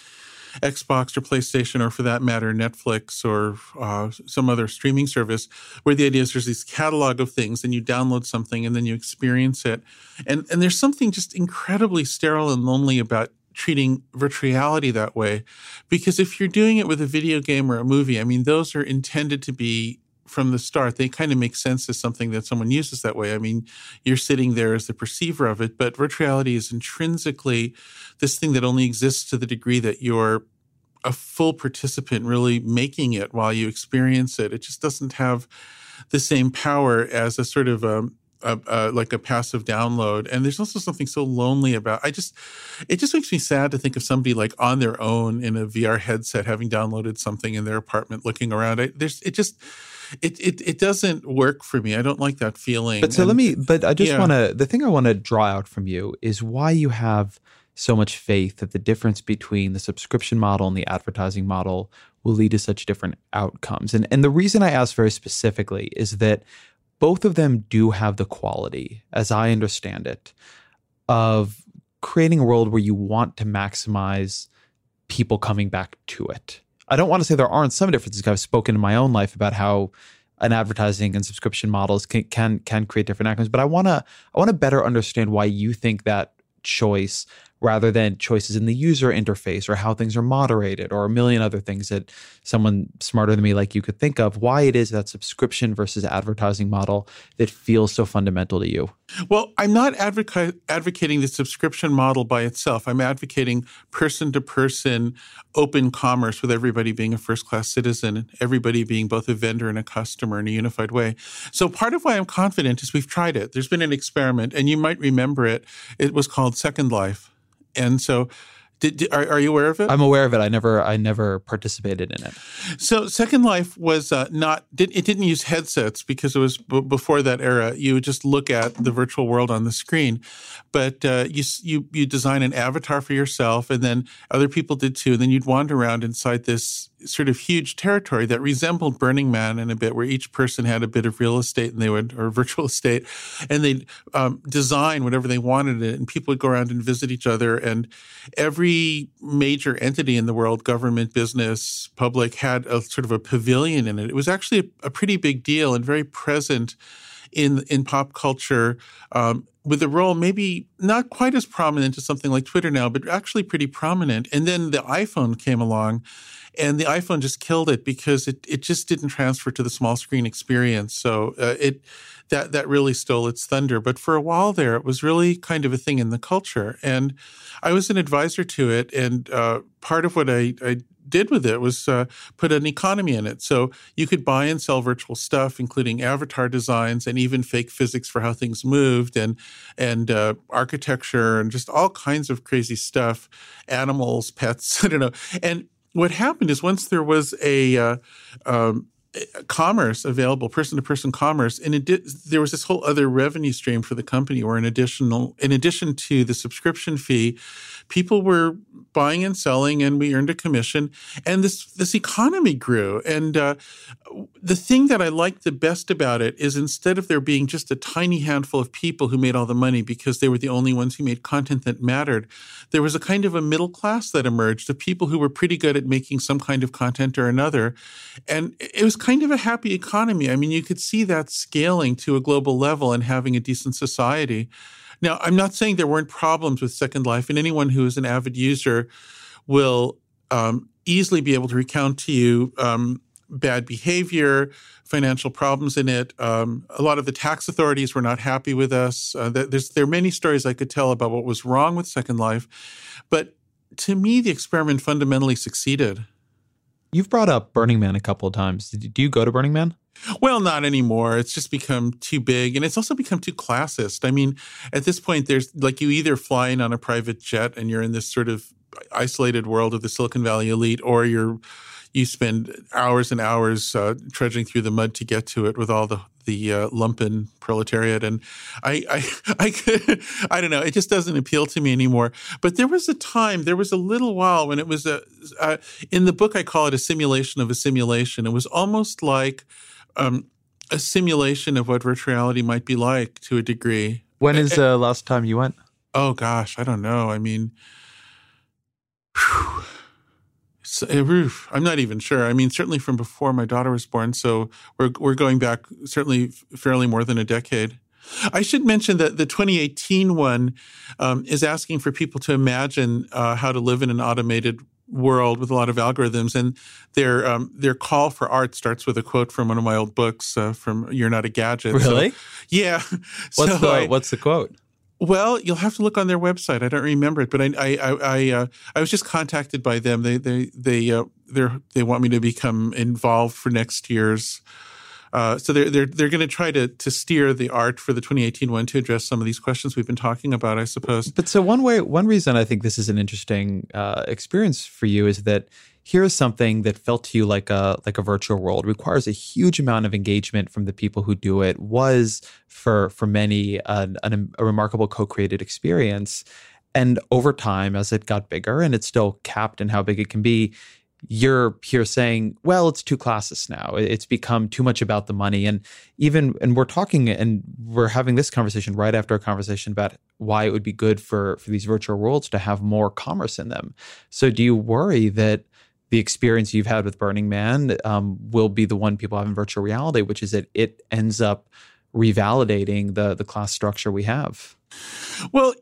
Xbox or PlayStation, or for that matter, Netflix or uh, some other streaming service, where the idea is there's this catalog of things, and you download something and then you experience it, and and there's something just incredibly sterile and lonely about treating virtual reality that way, because if you're doing it with a video game or a movie, I mean, those are intended to be from the start, they kind of make sense as something that someone uses that way. I mean, you're sitting there as the perceiver of it, but virtual reality is intrinsically this thing that only exists to the degree that you're a full participant really making it while you experience it. It just doesn't have the same power as a sort of um, a, a, like a passive download. And there's also something so lonely about. I just, it just makes me sad to think of somebody like on their own in a VR headset having downloaded something in their apartment, looking around. I, there's, it just, it, it it doesn't work for me. I don't like that feeling. But so and, let me. But I just yeah. want to. The thing I want to draw out from you is why you have so much faith that the difference between the subscription model and the advertising model will lead to such different outcomes. And and the reason I ask very specifically is that both of them do have the quality, as I understand it, of creating a world where you want to maximize people coming back to it. I don't want to say there aren't some differences. I've spoken in my own life about how an advertising and subscription models can can, can create different outcomes, but I want to I want to better understand why you think that choice rather than choices in the user interface or how things are moderated or a million other things that someone smarter than me like you could think of why it is that subscription versus advertising model that feels so fundamental to you. Well i'm not advoca- advocating the subscription model by itself. I'm advocating person to person open commerce with everybody being a first class citizen and everybody being both a vendor and a customer in a unified way. So part of why i'm confident is we've tried it. There's been an experiment and you might remember it. It was called second life and so did, are, are, you aware of it? I'm aware of it. I never I never participated in it. So Second Life was uh, not did, it didn't use headsets because it was b- before that era. You would just look at the virtual world on the screen, but uh, you you you design an avatar for yourself, and then other people did too. And then you'd wander around inside this sort of huge territory that resembled Burning Man in a bit, where each person had a bit of real estate and they would, or virtual estate, and they'd um, design whatever they wanted it, and people would go around and visit each other. And every major entity in the world, government, business, public, had a sort of a pavilion in it. It was actually a, a pretty big deal and very present in in pop culture. Um, with a role maybe not quite as prominent as something like Twitter now, but actually pretty prominent. And then the iPhone came along and the iPhone just killed it because it, it just didn't transfer to the small screen experience. So uh, it that that really stole its thunder. But for a while there, it was really kind of a thing in the culture. And I was an advisor to it, and uh, part of what I, I did with it was uh, put an economy in it. So you could buy and sell virtual stuff, including avatar designs and even fake physics for how things moved, and and uh, architecture and just all kinds of crazy stuff, animals, pets. I don't know. And what happened is once there was a uh, um, commerce available, person to person commerce, and it did, there was this whole other revenue stream for the company, where in additional, in addition to the subscription fee, people were buying and selling, and we earned a commission, and this this economy grew. And uh, the thing that I liked the best about it is instead of there being just a tiny handful of people who made all the money because they were the only ones who made content that mattered, there was a kind of a middle class that emerged of people who were pretty good at making some kind of content or another, and it was kind of a happy economy. I mean, you could see that scaling to a global level and having a decent society. Now, I'm not saying there weren't problems with Second Life, and anyone who is an avid user will um, easily be able to recount to you um, bad behavior, financial problems in it. Um, a lot of the tax authorities were not happy with us. Uh, there are many stories I could tell about what was wrong with Second Life. But to me, the experiment fundamentally succeeded. You've brought up Burning Man a couple of times. Do you go to Burning Man? Well, not anymore. It's just become too big and it's also become too classist. I mean, at this point, there's like you either fly in on a private jet and you're in this sort of isolated world of the Silicon Valley elite, or you're you spend hours and hours uh, trudging through the mud to get to it with all the the uh, lumpen proletariat, and I I I, I don't know. It just doesn't appeal to me anymore. But there was a time, there was a little while when it was a uh, in the book I call it a simulation of a simulation. It was almost like um, a simulation of what virtual reality might be like to a degree. When is the last time you went? Oh gosh, I don't know. I mean, so, I'm not even sure. I mean, certainly from before my daughter was born. So we're we're going back certainly fairly more than a decade. I should mention that the 2018 one um, is asking for people to imagine uh, how to live in an automated world with a lot of algorithms, and their um, their call for art starts with a quote from one of my old books uh, from "You're Not a Gadget." Really? So, yeah. What's so the I, What's the quote? Well, you'll have to look on their website. I don't remember it, but I I I I, uh, I was just contacted by them. They they they uh, they they want me to become involved for next year's. Uh, so they're they're they're going to try to to steer the art for the 2018 one to address some of these questions we've been talking about, I suppose. But so one way, one reason I think this is an interesting uh, experience for you is that here's something that felt to you like a like a virtual world requires a huge amount of engagement from the people who do it was for for many an, an, a remarkable co-created experience and over time as it got bigger and it's still capped in how big it can be you're here saying well it's too classist now. It's become too much about the money. And even and we're talking and we're having this conversation right after a conversation about why it would be good for for these virtual worlds to have more commerce in them. So do you worry that the experience you've had with Burning Man um, will be the one people have in virtual reality, which is that it ends up revalidating the the class structure we have. Well,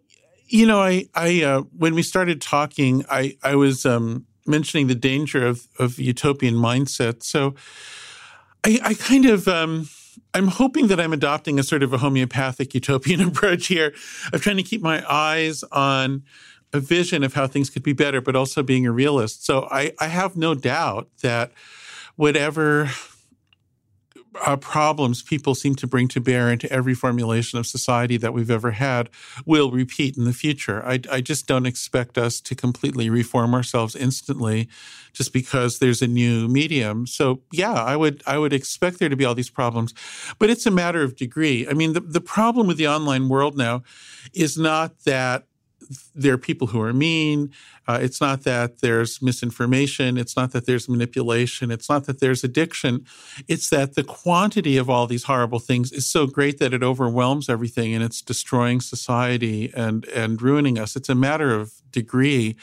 you know, I I uh, when we started talking, I I was um, mentioning the danger of of utopian mindset. So I, I kind of. Um, I'm hoping that I'm adopting a sort of a homeopathic utopian approach here of trying to keep my eyes on a vision of how things could be better, but also being a realist. So I, I have no doubt that whatever uh, problems people seem to bring to bear into every formulation of society that we've ever had will repeat in the future. I, I, just don't expect us to completely reform ourselves instantly just because there's a new medium. So yeah, I would I would expect there to be all these problems, but it's a matter of degree. I mean, the, the problem with the online world now is not that there are people who are mean. Uh, it's not that there's misinformation. It's not that there's manipulation. It's not that there's addiction. It's that the quantity of all these horrible things is so great that it overwhelms everything and it's destroying society and, and ruining us. It's a matter of degree.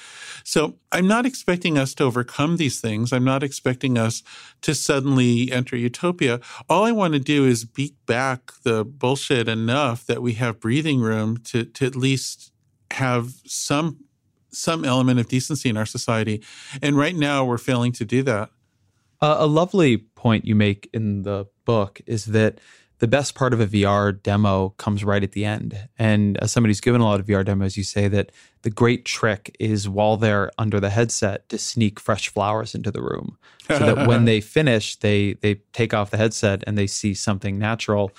So I'm not expecting us to overcome these things. I'm not expecting us to suddenly enter utopia. All I want to do is beat back the bullshit enough that we have breathing room to, to at least have some some element of decency in our society. And right now, we're failing to do that. Uh, a lovely point you make in the book is that the best part of a VR demo comes right at the end. And as somebody who's given a lot of VR demos, you say that the great trick is while they're under the headset to sneak fresh flowers into the room, so that when they finish, they they take off the headset and they see something natural.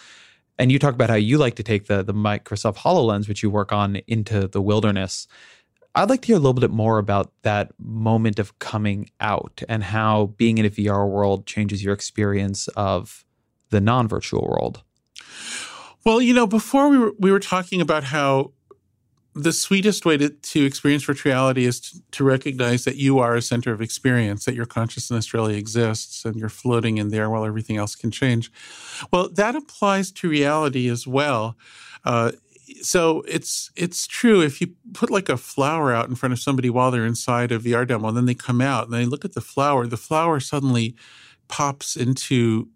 And you talk about how you like to take the the Microsoft HoloLens, which you work on, into the wilderness. I'd like to hear a little bit more about that moment of coming out and how being in a VR world changes your experience of the non-virtual world. Well, you know, before we were we were talking about how the sweetest way to, to experience virtuality is to, to, recognize that you are a center of experience, that your consciousness really exists and you're floating in there while everything else can change. Well, that applies to reality as well. Uh, so it's it's true if you put like a flower out in front of somebody while they're inside a VR demo, and then they come out and they look at the flower, the flower suddenly pops into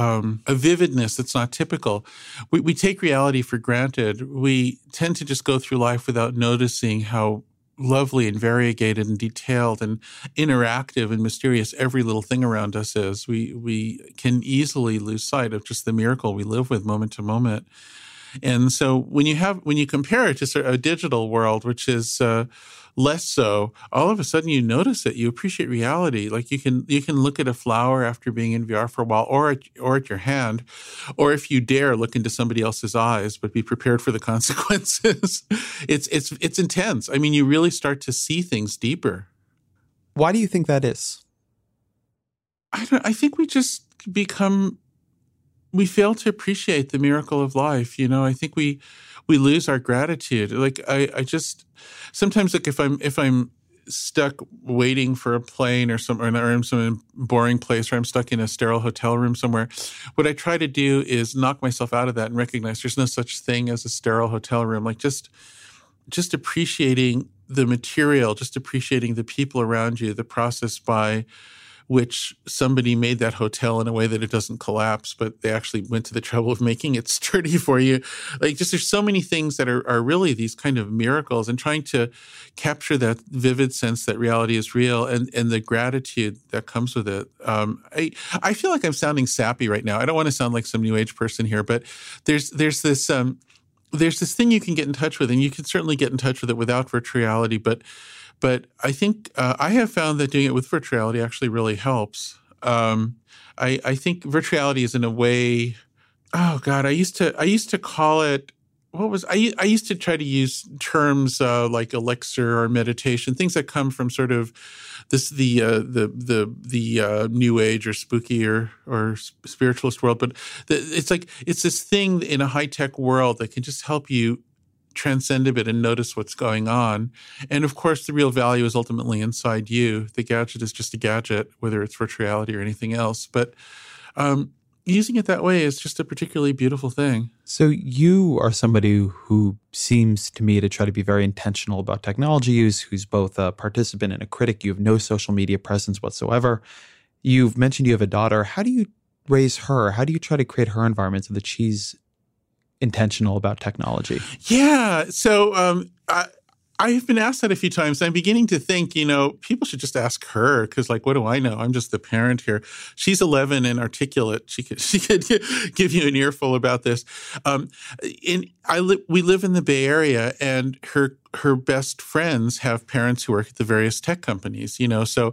um, a vividness that's not typical. We, we take reality for granted. We tend to just go through life without noticing how lovely and variegated and detailed and interactive and mysterious every little thing around us is, we we can easily lose sight of just the miracle we live with moment to moment. And so when you have when you compare it to sort of a digital world, which is uh, less so, all of a sudden you notice it. You appreciate reality. Like you can you can look at a flower after being in VR for a while, or at, or at your hand, or if you dare look into somebody else's eyes, but be prepared for the consequences. it's it's it's intense. I mean, you really start to see things deeper. Why do you think that is? I don't. I think we just become we fail to appreciate the miracle of life. You know, I think we we lose our gratitude. Like I, I just sometimes like if I'm if I'm stuck waiting for a plane or some or in some boring place or I'm stuck in a sterile hotel room somewhere, what I try to do is knock myself out of that and recognize there's no such thing as a sterile hotel room. Like just just appreciating the material, just appreciating the people around you, the process by which somebody made that hotel in a way that it doesn't collapse, but they actually went to the trouble of making it sturdy for you. Like, just there's so many things that are, are really these kind of miracles and trying to capture that vivid sense that reality is real and, and the gratitude that comes with it. Um, I, I feel like I'm sounding sappy right now. I don't want to sound like some new age person here, but there's, there's this, um, there's this thing you can get in touch with, and you can certainly get in touch with it without virtual reality, but but I think uh, I have found that doing it with virtuality actually really helps. Um, I, I think virtuality is in a way. Oh God, I used to I used to call it what was I, I used to try to use terms uh, like elixir or meditation, things that come from sort of this the uh, the the the uh, new age or spooky or or spiritualist world, but the, it's like it's this thing in a high tech world that can just help you transcend a bit and notice what's going on. And of course, the real value is ultimately inside you. The gadget is just a gadget, whether it's virtual reality or anything else. But um, using it that way is just a particularly beautiful thing. So, you are somebody who seems to me to try to be very intentional about technology use, who's both a participant and a critic. You have no social media presence whatsoever. You've mentioned you have a daughter. How do you raise her? How do you try to create her environment so that she's intentional about technology? Yeah. So um, I, I have been asked that a few times. I'm beginning to think, you know, people should just ask her because, like, what do I know? I'm just the parent here. She's 11 and articulate. She could she could give you an earful about this. Um, in I li- we live in the Bay Area, and her her best friends have parents who work at the various tech companies, you know. So,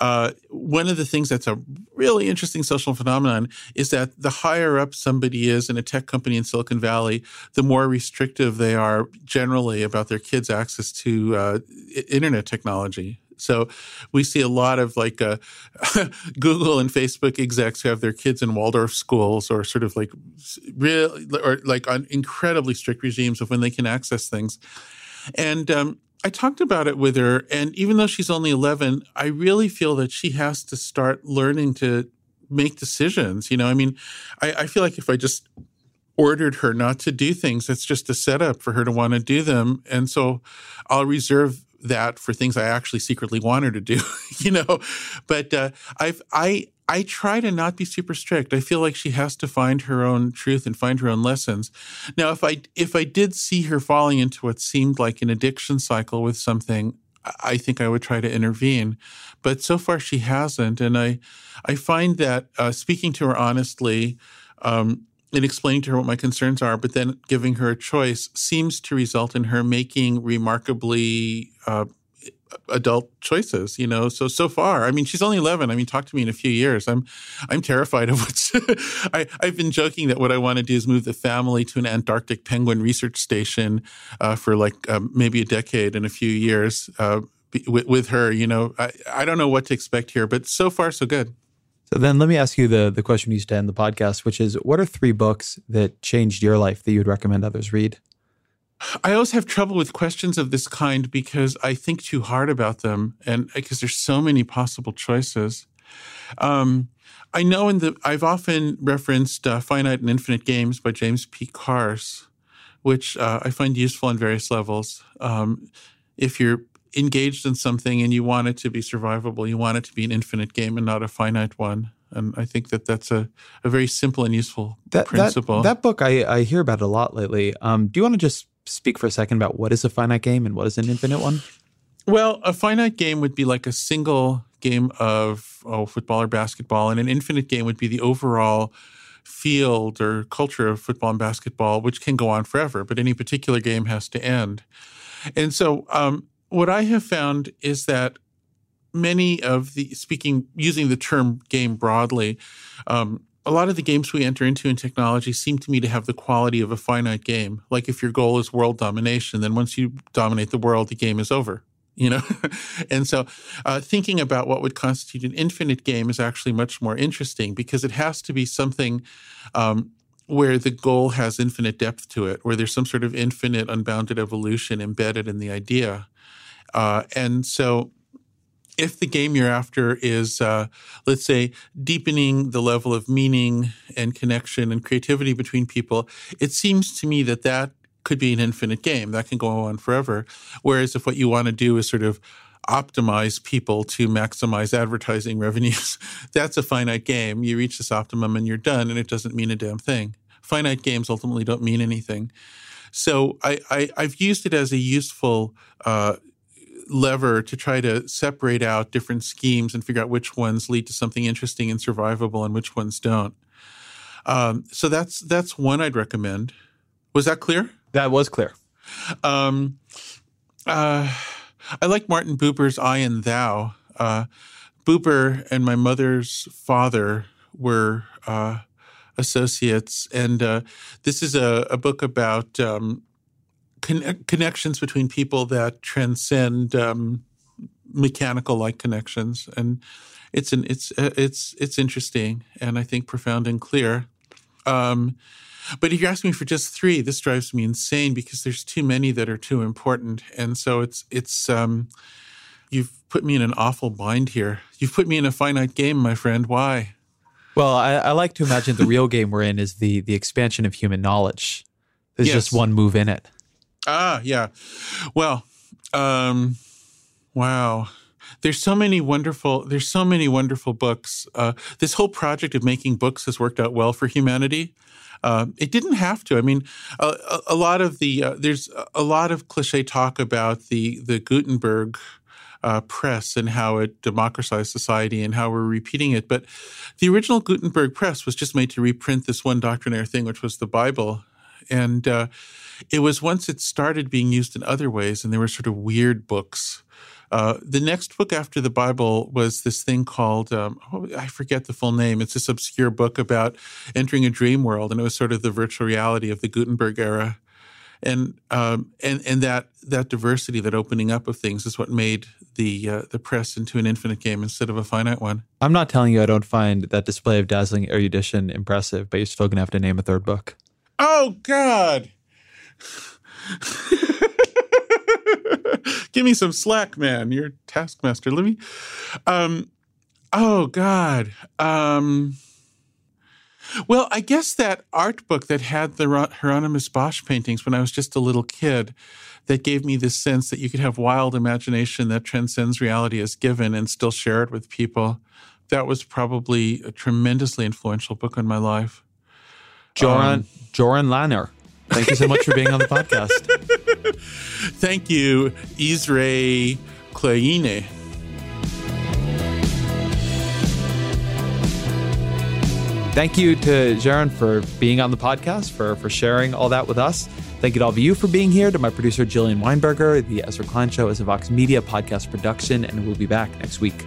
uh, one of the things that's a really interesting social phenomenon is that the higher up somebody is in a tech company in Silicon Valley, the more restrictive they are generally about their kids' access to uh, internet technology. So we see a lot of like uh, Google and Facebook execs who have their kids in Waldorf schools or sort of like real or like on incredibly strict regimes of when they can access things. And um, I talked about it with her, and even though she's only 11, I really feel that she has to start learning to make decisions. You know, I mean, I, I feel like if I just ordered her not to do things, it's just a setup for her to want to do them. And so I'll reserve that for things I actually secretly want her to do, you know. But uh, I've I I try to not be super strict. I feel like she has to find her own truth and find her own lessons. Now, if I if I did see her falling into what seemed like an addiction cycle with something, I think I would try to intervene. But so far, she hasn't, and I I find that uh, speaking to her honestly. Um, and explaining to her what my concerns are, but then giving her a choice seems to result in her making remarkably uh, adult choices you know? So so far i mean she's only 11 i mean talk to me in a few years. I'm i'm terrified of what's I, i've been joking that what i want to do is move the family to an antarctic penguin research station uh, for like um, maybe a decade in a few years uh, with, with her you know? I, I don't know what to expect here but so far so good so then let me ask you the the question we used to end the podcast which is what are three books that changed your life that you would recommend others read I always have trouble with questions of this kind because I think too hard about them, and because there's so many possible choices. Um, I know in the I've often referenced uh, Finite and Infinite Games by James P. Carse, which uh, I find useful on various levels. Um, if you're engaged in something and you want it to be survivable, you want it to be an infinite game and not a finite one. And I think that that's a, a very simple and useful that, principle. That, that book, I, I hear about it a lot lately. Um, do you want to just speak for a second about what is a finite game and what is an infinite one? Well, a finite game would be like a single game of oh, football or basketball, and an infinite game would be the overall field or culture of football and basketball, which can go on forever, but any particular game has to end. And so, um, what I have found is that many of the speaking using the term game broadly, um, a lot of the games we enter into in technology seem to me to have the quality of a finite game. Like if your goal is world domination, then once you dominate the world, the game is over. You know, and so uh, thinking about what would constitute an infinite game is actually much more interesting because it has to be something um, where the goal has infinite depth to it, where there's some sort of infinite, unbounded evolution embedded in the idea. Uh, and so if the game you're after is, uh, let's say, deepening the level of meaning and connection and creativity between people, it seems to me that that could be an infinite game that can go on forever. Whereas if what you want to do is sort of optimize people to maximize advertising revenues, that's a finite game. You reach this optimum and you're done, and it doesn't mean a damn thing. Finite games ultimately don't mean anything. So I, I, have used it as a useful uh, lever to try to separate out different schemes and figure out which ones lead to something interesting and survivable and which ones don't. Um, so that's that's one I'd recommend. Was that clear? That was clear. Um, uh, I like Martin Buber's I and Thou. Uh, Buber and my mother's father were uh, associates, and uh, this is a, a book about um, con- connections between people that transcend um, mechanical like connections, and it's an it's uh, it's it's interesting and I think profound and clear. Um, but if you ask me for just three, this drives me insane because there's too many that are too important, and so it's it's um, you've put me in an awful bind here. You've put me in a finite game, my friend. Why? Well, I, I like to imagine the real game we're in is the the expansion of human knowledge. There's yes. just one move in it. Ah, yeah. Well, um, wow. There's so many wonderful. There's so many wonderful books. Uh, this whole project of making books has worked out well for humanity. Uh, it didn't have to. I mean, a, a lot of the uh, there's a lot of cliche talk about the the Gutenberg uh, press and how it democratized society and how we're repeating it. But the original Gutenberg press was just made to reprint this one doctrinaire thing, which was the Bible. And uh, it was once it started being used in other ways, and there were sort of weird books. Uh, the next book after the Bible was this thing called, um, oh, I forget the full name. It's this obscure book about entering a dream world, and it was sort of the virtual reality of the Gutenberg era. And um, and and that that diversity, that opening up of things, is what made the uh, the press into an infinite game instead of a finite one. I'm not telling you I don't find that display of dazzling erudition impressive, but you're still gonna have to name a third book. Oh God! Give me some slack, man. You're taskmaster. Let me. Um, oh God. Um, well, I guess that art book that had the Hieronymus Bosch paintings when I was just a little kid, that gave me this sense that you could have wild imagination that transcends reality as given and still share it with people. That was probably a tremendously influential book in my life. Jaron um, Jaron Lanier. Thank you so much for being on the podcast. Thank you, Ezra Klein. Thank you to Jaron for being on the podcast, for, for sharing all that with us. Thank you to all of you for being here, to my producer, Jillian Weinberger. The Ezra Klein Show is a Vox Media podcast production, and we'll be back next week.